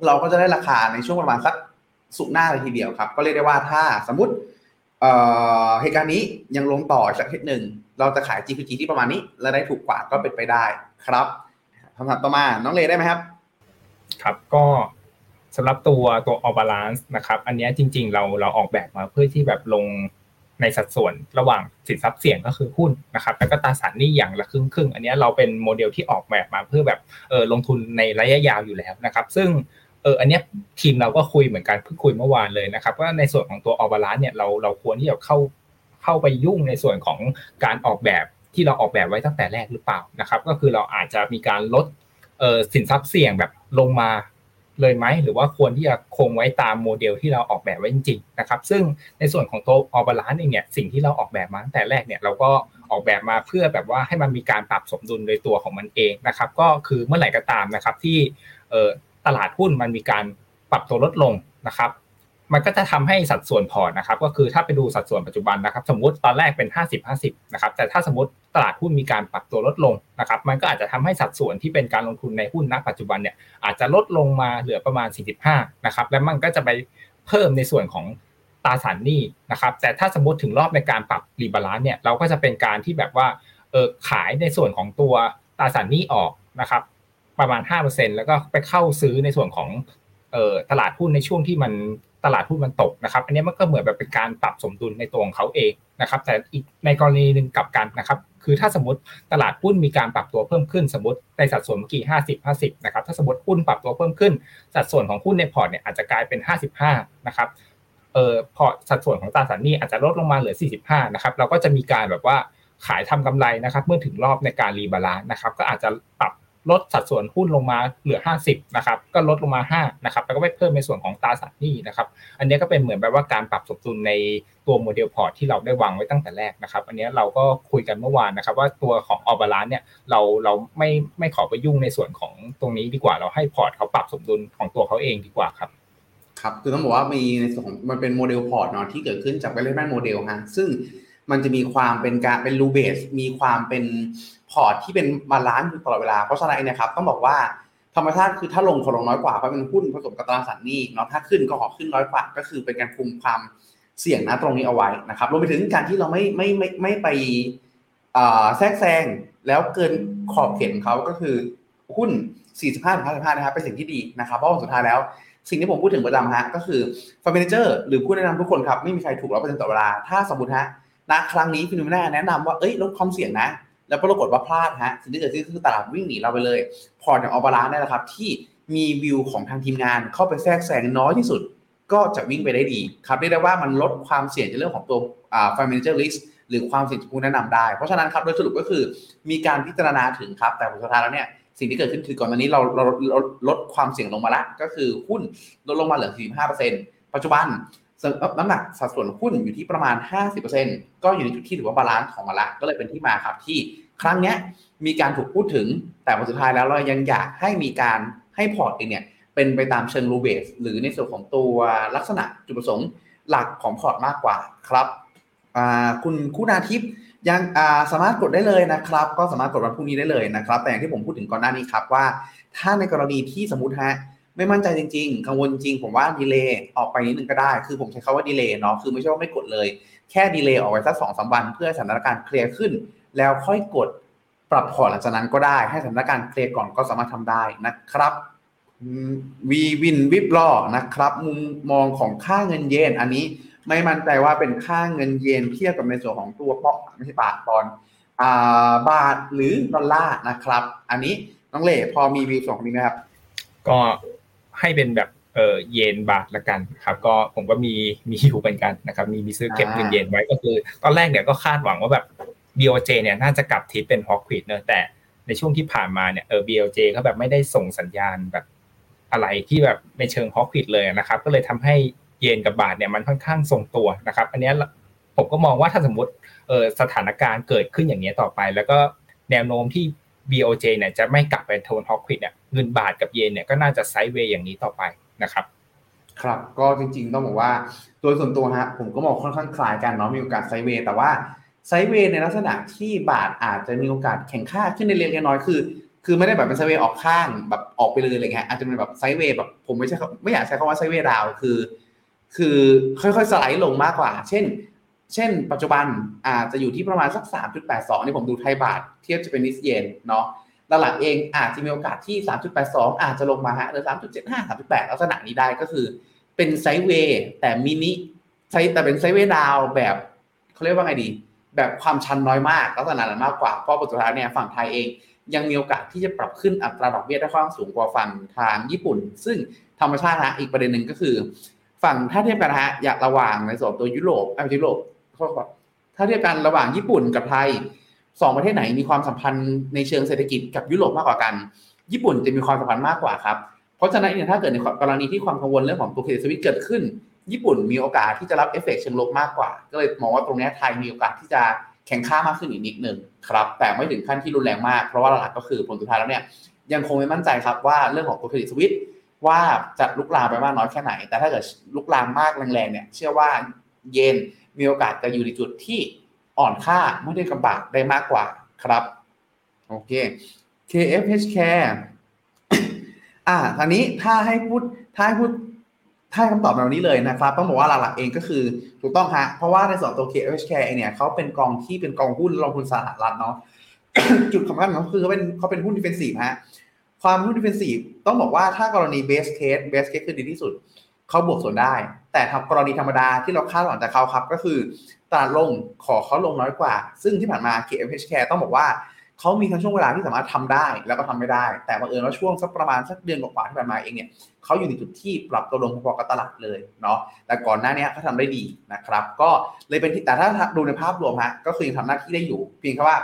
เราก็จะได้ราคาในช่วงประมาณสักสุกหน้าเลยทีเดียวครับ ก็เรียกได้ว่าถ้าสมมติเหตุการณ์นี้ยังลงต่ออีกสักทิตย์หนึ่ง เราจะขาย GPG ที่ประมาณนี้ แล้วได้ถูกกว่าก็เป็นไปได้ครับคำถามต่อมาน้องเลได้ไหมครับ ครับก็สำหรับตัวตัว All Balance นะครับ อันนี้จริง ๆ เราเราออกแบบมาเพื่อที่แบบลงในสัดส่วนระหว่างสินทรัพย์เสี่ยงก็คือหุ้นนะครับ แล้วก็ตราสารหนี้อย่างละครึ่งครึ่งอันนี้เราเป็นโมเดลที่ออกแบบมาเพื่อแบบเออลงทุนในระยะยาวอยู่แล้วนะครับ ซึ่งเอออันนี้ทีมเราก็คุยเหมือนกันเพิ่งคุยเมื่อวานเลยนะครับว่าในส่วนของตัว All Balance เนี่ยเราเราควรที่จะเข้า เข้าไปยุ่งในส่วนของการออกแบบที่เราออกแบบไว้ตั้งแต่แรกหรือเปล่านะครับ ก็คือเราอาจจะมีการลดสินทรัพย์เสี่ยงแบบลงมาเลยไหมหรือว่าควรที่จะคงไว้ตามโมเดลที่เราออกแบบไว้จริงๆนะครับ ซึ่งในส่วนของตัว All Balance เองเนี่ยสิ่งที่เราออกแบบมาตั้งแต่แรกเนี่ยเราก็ออกแบบมาเพื่อแบบว่าให้มันมีการปรับสมดุลโดยตัวของมันเองนะครับ ก็คือเมื่อไหร่ก็ตามนะครับที่ตลาดหุ้นมันมีการปรับตัวลดลงนะครับ มันก็จะทำให้สัดส่วนพอร์ตนะครับ ก็คือถ้าไปดูสัดส่วนปัจจุบันนะครับ สมมติตอนแรกเป็น 50 50นะครับ แต่ถ้าสมมติตลาดหุ้นมีการปรับตัวลดลงนะครับ มันก็อาจจะทำให้สัดส่วนที่เป็นการลงทุนในหุ้นณปัจจุบันเนี่ยอาจจะลดลงมาเหลือประมาณ 45 นะครับ และมันก็จะไปเพิ่มในส่วนของตราสารหนี้นะครับ แต่ถ้าสมมติถึงรอบในการปรับ rebalance เนี่ยเราก็จะเป็นการที่แบบว่าเออขายในส่วนของตัวตราสารหนี้ออกนะครับประมาณ 5%แล้วก็ไปเข้าซื้อในส่วนของ ตลาดหุ้นในช่วงที่มันตลาดหุ้นมันตกนะครับ อันนี้มันก็เหมือนแบบเป็นการปรับสมดุลในตัวของเขาเองนะครับ แต่อีกในกรณีหนึ่งกลับกันนะครับ คือถ้าสมมติตลาดหุ้นมีการปรับตัวเพิ่มขึ้นสมมติในสัดส่วนเมื่อกี้ห้าสิบห้าสิบนะครับ ถ้าสมมติหุ้นปรับตัวเพิ่มขึ้น สัดส่วนของหุ้นในพอร์ตเนี่ยอาจจะกลายเป็นห้าสิบห้านะครับเออพอสัดส่วนของตราสารหนี้อาจจะลดลงมาเหลือสี่สิบห้านะครับ เราก็จะมีการแบบว่าขายทำกำไรนะครับ เมื่อถึงรอบในการ rebalance นะครับ ก็อาจจะปรับ ลดสัดส่วนหุ้นลงมาเหลือ 50นะครับก็ลดลงมา5นะครับแล้วก็ไปเพิ่มในส่วนของตราสารหนี้นะครับอันนี้ก็เป็นเหมือนแบบว่าการปรับสมดุลในตัว model port ที่เราได้วางไว้ตั้งแต่แรกนะครับ อันนี้เราก็คุยกันเมื่อวานนะครับ ว่าตัวของ All Balance เนี่ยเราเราไม่ไม่ขอไปยุ่งในส่วนของตรงนี้ดีกว่าเราให้พอร์ตเขาปรับสมดุลของตัวเขาเองดีกว่าครับครับคือต้องบอกว่ามีในส่วนของมันเป็น model port เนาะที่เกิดขึ้นจากเวลเลนโมเดลฮะซึ่งมันจะมีความเป็นการเป็น rule-based มีความเป็น พอร์ตที่เป็น balance อยู่ตลอดเวลา เพราะฉะนั้นเนี่ยครับต้องบอกว่าธรรมชาติคือถ้าลงขอลงน้อยกว่าเพราะเป็นหุ้นผสมกับตราสารหนี้เนาะถ้าขึ้นก็ขอขึ้นน้อยกว่า ก็คือเป็นการคุมความเสี่ยงนะตรงนี้เอาไว้นะครับรวมไปถึงการที่เราไม่ไม่ไม่ไม่ไปแทรกแซงแล้วเกินขอบเขตของเขาก็คือหุ้น 45ถึง55นะครับเป็นสิ่งที่ดีนะครับเพราะสุดท้ายแล้ว สิ่งที่ผมพูดถึงประจำฮะก็คือfund manager หรือผู้แนะนำทุกคนครับไม่มีใครถูกร้อยเปอร์เซ็นต์ต่อเวลา ถ้าสมมติฮะณครั้งนี้ FINNOMENA แนะนำว่าเอ้ยลดความเสี่ยงนะ แล้วปรากฏว่าพลาดฮะสิ่งที่เกิดขึ้นคือตลาดวิ่งหนีเราไปเลย พอร์ตอย่าง All Balance นี่แหละครับ ที่มีวิวของทางทีมงานเข้าไปแทรกแซงน้อยที่สุด ก็จะวิ่งไปได้ดีครับเรียกได้ว่ามันลดความเสี่ยงในเรื่องของตัวอ่า financial risk หรือความเสี่ยงจากผู้แนะนำได้ เพราะฉะนั้นครับโดยสรุปก็คือมีการพิจารณาถึงครับ แต่ผลสุดท้ายแล้วเนี่ยสิ่งที่เกิดขึ้นคือก่อนหน้านี้เราเราลดความเสี่ยงลงมาละก็คือหุ้นลดลงมาเหลือ 45%ปัจจุบัน น้ำหนักสัดส่วนหุ้นอยู่ที่ประมาณ 50%ก็อยู่ในจุดที่ถือว่า balance ของมาละ ก็เลยเป็นที่มาครับที่ครั้งนี้มีการถูกพูดถึง แต่ผลสุดท้ายแล้วเรายังอยากให้มีการให้พอร์ตเองเนี่ยเป็นไปตามเชิง rule-based หรือในส่วนของตัวลักษณะจุดประสงค์หลักของพอร์ตมากกว่าครับคุณคุณาทิพย์ยังสามารถกดได้เลยนะครับ ก็สามารถกดวันพรุ่งนี้ได้เลยนะครับ แต่อย่างที่ผมพูดถึงก่อนหน้านี้ครับว่า ถ้าในกรณีที่สมมติฮะ ไม่มั่นใจจริง ๆ กังวลจริง ผมว่า delay ออกไปนิดนึงก็ได้ คือผมใช้คำว่า delay เนาะ คือไม่ใช่ว่าไม่กดเลย แค่ delay ออกไปสักสองสามวัน เพื่อสถานการณ์เคลียร์ขึ้น แล้วค่อยกดปรับพอร์ตหลังจากนั้นก็ได้ ให้สถานการณ์เคลียร์ก่อนก็สามารถทำได้นะครับวีวินวิบลอนะครับ มุมมองของค่าเงินเยน อันนี้ไม่มั่นใจว่าเป็นค่าเงินเยนเทียบกับในส่วนของตัวปอกไม่ใช่บาทปอนบาทหรือดอลลาร์นะครับ อันนี้น้องเล่พอมีวิวสองนี้ไหมครับ ก็ ให้เป็นแบบเออเยนบาทละกันครับ ก็ผมก็มีมีอยู่เหมือนกันนะครับ มีมีซื้อเก็บเงินเยนไว้ก็คือ ตอนแรกเนี่ยก็คาดหวังว่าแบบ BOJ เนี่ยน่าจะกลับทิศเป็นฮอกควิดเนอะแต่ในช่วงที่ผ่านมาเนี่ยเออ BOJ เขาแบบไม่ได้ส่งสัญญาณแบบอะไรที่แบบในเชิงฮอกควิดเลยนะครับ ก็เลยทำให้เยนกับบาทเนี่ยมันค่อนข้างทรงตัวนะครับ อันนี้ผมก็มองว่าถ้าสมมติเออสถานการณ์เกิดขึ้นอย่างนี้ต่อไป แล้วก็แนวโน้มที่ BOJ เนี่ยจะไม่กลับไปโทน hawkish เนี่ยเงินบาทกับเยนเนี่ยก็น่าจะ sideway อย่างนี้ต่อไปนะครับครับก็จริงๆต้องบอกว่าโดยส่วนตัวฮะผมก็มองค่อนข้างคล้ายกันเนาะมีโอกาส sideway แต่ว่า sideway ในลักษณะที่บาทอาจจะมีโอกาสแข็งค่าขึ้นในเล็กน้อยคือ คือไม่ได้แบบเป็น sideway ออกข้างแบบออกไปเลยอะไรเงี้ยอาจจะเป็นแบบ sideway แบบผมไม่ใช่ไม่อยากใช้คำว่า sideway down คือ คือค่อยๆสไลด์ลงมากกว่า เช่น เช่น ปัจจุบันอาจจะอยู่ที่ประมาณสัก 3.82นี่ผมดูไทยบาทเทียบ Japanese Yen เนาะตลาดเองอาจจะมีโอกาสที่ 3.82 อาจจะลงมาฮะหรือ 3.75 3.8 ลักษณะนี้ได้ก็คือ เป็น sideway แต่มินิไซแต่เป็น sideway down แบบเขาเรียกว่าไงดี แบบความชันน้อยมากลักษณะนั้นมากกว่าเพราะปัจจุบันเนี่ยฝั่งไทยเอง ยังมีโอกาสที่จะปรับขึ้นอัตราดอกเบี้ยได้ค่อนข้างสูงกว่าฝั่งทางญี่ปุ่น ซึ่งธรรมชาตินะอีกประเด็นหนึ่งก็คือ ฝั่งถ้าเทียบกันฮะอยากระหว่างในส่วนตัวยุโรปอยุโรป ถ้าเทียบกันระหว่างญี่ปุ่นกับไทยสองประเทศไหนมีความสัมพันธ์ในเชิงเศรษฐกิจกับยุโรปมากกว่ากัน ญี่ปุ่นจะมีความสัมพันธ์มากกว่าครับ เพราะฉะนั้นเนี่ยถ้าเกิดในกรณีที่ความกังวลเรื่องของตัว Credit Suisse เกิดขึ้น ญี่ปุ่นมีโอกาสที่จะรับเอฟเฟกเชิงลบมากกว่า ก็เลยมองว่าตรงนี้ไทยมีโอกาสที่จะแข่งข้ามากขึ้นอีกนิดหนึ่งครับ แต่ไม่ถึงขั้นที่รุนแรงมาก เพราะว่าหลักก็คือผลสุดท้ายแล้วเนี่ยยังคงไม่มั่นใจครับว่าเรื่องของตัวเครดิตสวิตว่าจะลุกลามไปมากน้อยแค่ไหน แต่ถ้าเกิดลุกลามมากแรงๆเนี่ยเชื่อว่าเยน มีโอกาสจะอยู่ในจุดที่อ่อนค่าไม่ได้กำบังได้มากกว่าครับ โอเค KFH Care อ่าทางนี้ถ้าให้พูดถ้าให้พูดถ้าให้คำตอบแบบนี้เลยนะครับ ต้องบอกว่าหลักๆเองก็คือถูกต้องฮะเพราะว่าในส่วนตัว KFH Care เองเนี่ยเขาเป็นกองที่เป็นกองหุ้นลงทุนสหรัฐเนาะจุดสำคัญของเขาคือเขาเป็นเขาเป็นหุ้น defensive ฮะความหุ้น defensive ต้องบอกว่าถ้ากรณี best case best case คือดีที่สุดเขาบวกสวนได้ แต่ถ้ากรณีธรรมดาที่เราคาดหวังจากเขาครับ ก็คือตลาดลงขอเขาลงน้อยกว่า ซึ่งที่ผ่านมา KFH Care ต้องบอกว่าเขามีทั้งช่วงเวลาที่สามารถทำได้แล้วก็ทำไม่ได้ แต่บังเอิญว่าช่วงสักประมาณสักเดือนกว่าที่ผ่านมาเองเนี่ยเขาอยู่ในจุดที่ปรับตัวลงพอๆกับตลาดเลยเนาะแต่ก่อนหน้านี้เขาทำได้ดีนะครับ ก็เลยเป็นที่แต่ถ้าดูในภาพรวมฮะก็คือยังทำหน้าที่ได้อยู่ เพียงแค่ว่า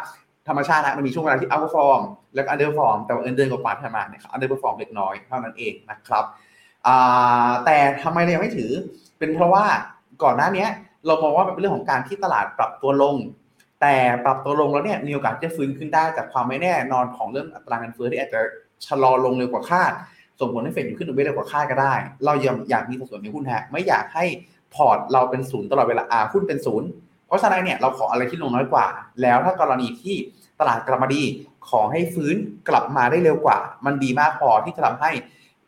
ธรรมชาตินะมันมีช่วงเวลาที่ outperform แล้วก็ underperform แต่ว่าเดือนกว่าที่ผ่านมาเนี่ย underperform เล็กน้อยเท่านั้นเองนะครับแต่ทำไมเรายังไม่ถือ เป็นเพราะว่าก่อนหน้านี้เรามองว่าเป็นเรื่องของการที่ตลาดปรับตัวลง แต่ปรับตัวลงแล้วเนี่ยมีโอกาสจะฟื้นขึ้นได้จากความไม่แน่นอนของเรื่องอัตราเงินเฟ้อที่อาจจะชะลอลงเร็วกว่าคาด ส่งผลให้เฟดหยุดขึ้นดอกเบี้ยเร็วกว่าคาดก็ได้ เรายังอยากมีสัดส่วนในหุ้นฮะไม่อยากให้พอร์ตเราเป็นศูนย์ตลอดเวลาอาหุ้นเป็นศูนย์เพราะฉะนั้นเนี่ยเราขออะไรที่ลงน้อยกว่า แล้วถ้ากรณีที่ตลาดกลับมาดี ขอให้ฟื้นกลับมาได้เร็วกว่า มันดีมากพอที่จะทำให้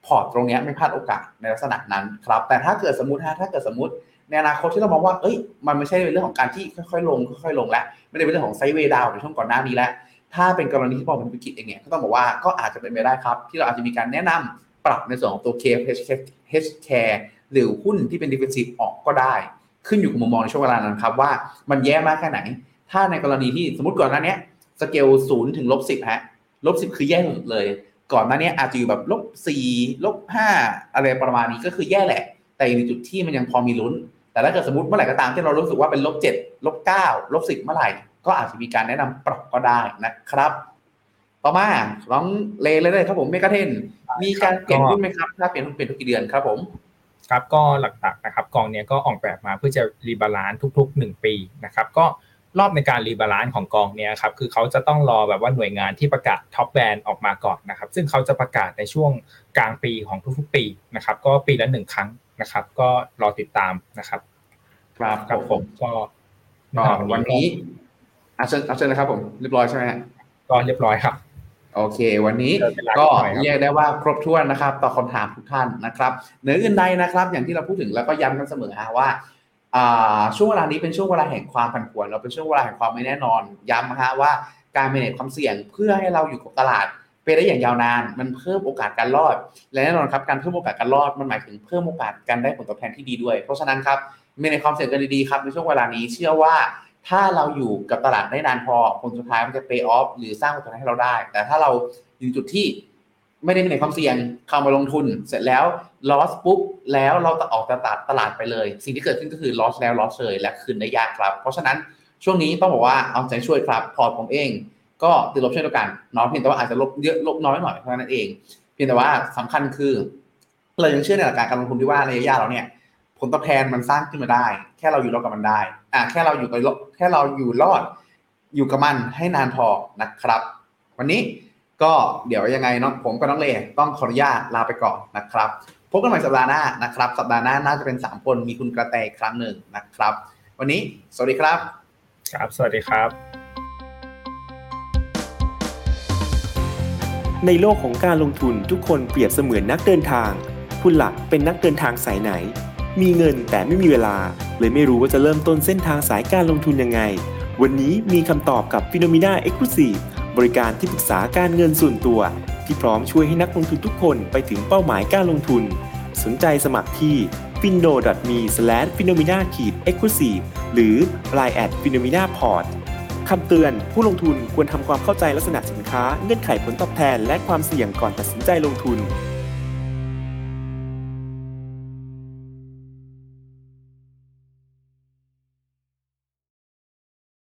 พอร์ตตรงนี้ไม่พลาดโอกาสในลักษณะนั้นครับ แต่ถ้าเกิดสมมติฮะถ้าเกิดสมมติในอนาคตที่เรามองว่า เอ้ย มันไม่ใช่เรื่องของการที่ค่อยๆลงค่อยๆลงแล้ว ไม่ได้เป็นเรื่องของ sideway down ในช่วงก่อนหน้านี้แล้ว ถ้าเป็นกรณีที่มองเป็นวิกฤตเองเนี่ย ก็ต้องบอกว่าก็อาจจะเป็นไปได้ครับ ที่เราอาจจะมีการแนะนำปรับในส่วนของตัว KFH Care หรือหุ้นที่เป็น defensive ออกก็ได้ ขึ้นอยู่กับมุมมองในช่วงเวลานั้นครับว่ามันแย่มากแค่ไหน ถ้าในกรณีที่สมมติก่อนหน้านี้สเกลศูนย์ถึงลบสิบฮะลบสิบคือแย่สุดเลย ก่อนหน้านี้อาจจะอยู่แบบลบสี่ลบห้าอะไรประมาณนี้ก็คือแย่แหละ แต่อยู่ในจุดที่มันยังพอมีลุ้น แต่ถ้าเกิดสมมติเมื่อไหร่ก็ตามที่เรารู้สึกว่าเป็นลบเจ็ดลบเก้าลบสิบเมื่อไหร่ ก็อาจจะมีการแนะนำปรับก็ได้นะครับ ต่อมาลองเลเลยเลยครับผม MEGA 10 มีการเปลี่ยนหุ้นไหมครับ ถ้าเปลี่ยนหุ้นเปลี่ยนทุกกี่เดือนครับผมครับก็หลักๆนะครับกองนี้ก็ออกแบบมาเพื่อจะ rebalance ทุก ๆ 1 ปีนะครับก็ รอบในการ rebalance ของกองเนี้ยครับคือเขาจะต้องรอแบบว่าหน่วยงานที่ประกาศ top brand ออกมาก่อนนะครับ ซึ่งเขาจะประกาศในช่วงกลางปีของทุกๆปีนะครับ ก็ปีละหนึ่งครั้งนะครับ ก็รอติดตามนะครับครับครับผมก็วันนี้อาเชิญอาเชิญนะครับผมเรียบร้อยใช่ไหมก็เรียบร้อยครับ โอเค วันนี้ก็เรียกได้ว่าครบถ้วนนะครับต่อคำถามทุกท่านนะครับเหนืออื่นใดนะครับ อย่างที่เราพูดถึงแล้วก็ย้ำกันเสมอฮะว่า ช่วงเวลานี้เป็นช่วงเวลาแห่งความผันผวน เราเป็นช่วงเวลาแห่งความไม่แน่นอน ย้ำนะฮะว่าการเมเนจความเสี่ยงเพื่อให้เราอยู่กับตลาดไปได้อย่างยาวนาน มันเพิ่มโอกาสการรอด และแน่นอนครับการเพิ่มโอกาสการรอดมันหมายถึงเพิ่มโอกาสการได้ผลตอบแทนที่ดีด้วย เพราะฉะนั้นครับเมเนจความเสี่ยงกันดีๆครับในช่วงเวลานี้เชื่อว่าถ้าเราอยู่กับตลาดได้นานพอผลสุดท้ายมันจะ pay off หรือสร้างผลตอบแทนให้เราได้ แต่ถ้าเราอยู่จุดที่ ไม่ได้มีในความเสี่ยงเข้ามาลงทุน เสร็จแล้ว loss ปุ๊บแล้วเราจะออกตลาดตลาดไปเลย สิ่งที่เกิดขึ้นก็คือ loss แล้ว loss เลยและคืนได้ยากครับ เพราะฉะนั้นช่วงนี้ต้องบอกว่าเอาใจช่วยครับพอร์ตผมเอง ก็ติดลบเช่นเดียวกันเนาะเพียงแต่ว่าอาจจะลบเยอะลบน้อยหน่อยเท่านั้นเอง เพียงแต่ว่าสำคัญคือ เรายังเชื่อในหลักการการลงทุนที่ว่าระยะยาวเราเนี่ยผลตอบแทนมันสร้างขึ้นมาได้ แค่เราอยู่รอดกับมันได้อ่าแค่เราอยู่กับแค่เราอยู่รอดอยู่กับมันให้นานพอนะครับ วันนี้ ก็เดี๋ยวยังไงน้องผมกับน้องเลต้องขออนุญาตลาไปก่อนนะครับพบกันใหม่สัปดาห์หน้านะครับ สัปดาห์หน้าน่าจะเป็น 3 คนมีคุณกระแตครั้งหนึ่งนะครับ วันนี้สวัสดีครับ ครับ สวัสดีครับ ในโลกของการลงทุนทุกคนเปรียบเสมือนนักเดินทาง คุณหลักเป็นนักเดินทางสายไหน มีเงินแต่ไม่มีเวลา เลยไม่รู้ว่าจะเริ่มต้นเส้นทางสายการลงทุนยังไง วันนี้มีคำตอบกับ p h e n o m e n a Exclusive บริการที่ปรึกษาการเงินส่วนตัว ที่พร้อมช่วยให้นักลงทุนทุกคนไปถึงเป้าหมายการลงทุน สนใจสมัครที่ fino.me/finomina-exclusive หรือ line@finomina.port คำเตือนผู้ลงทุนควรทำความเข้าใจลักษณะสินค้าเงื่อนไขผลตอบแทน และความเสี่ยงก่อนตัดสินใจลงทุน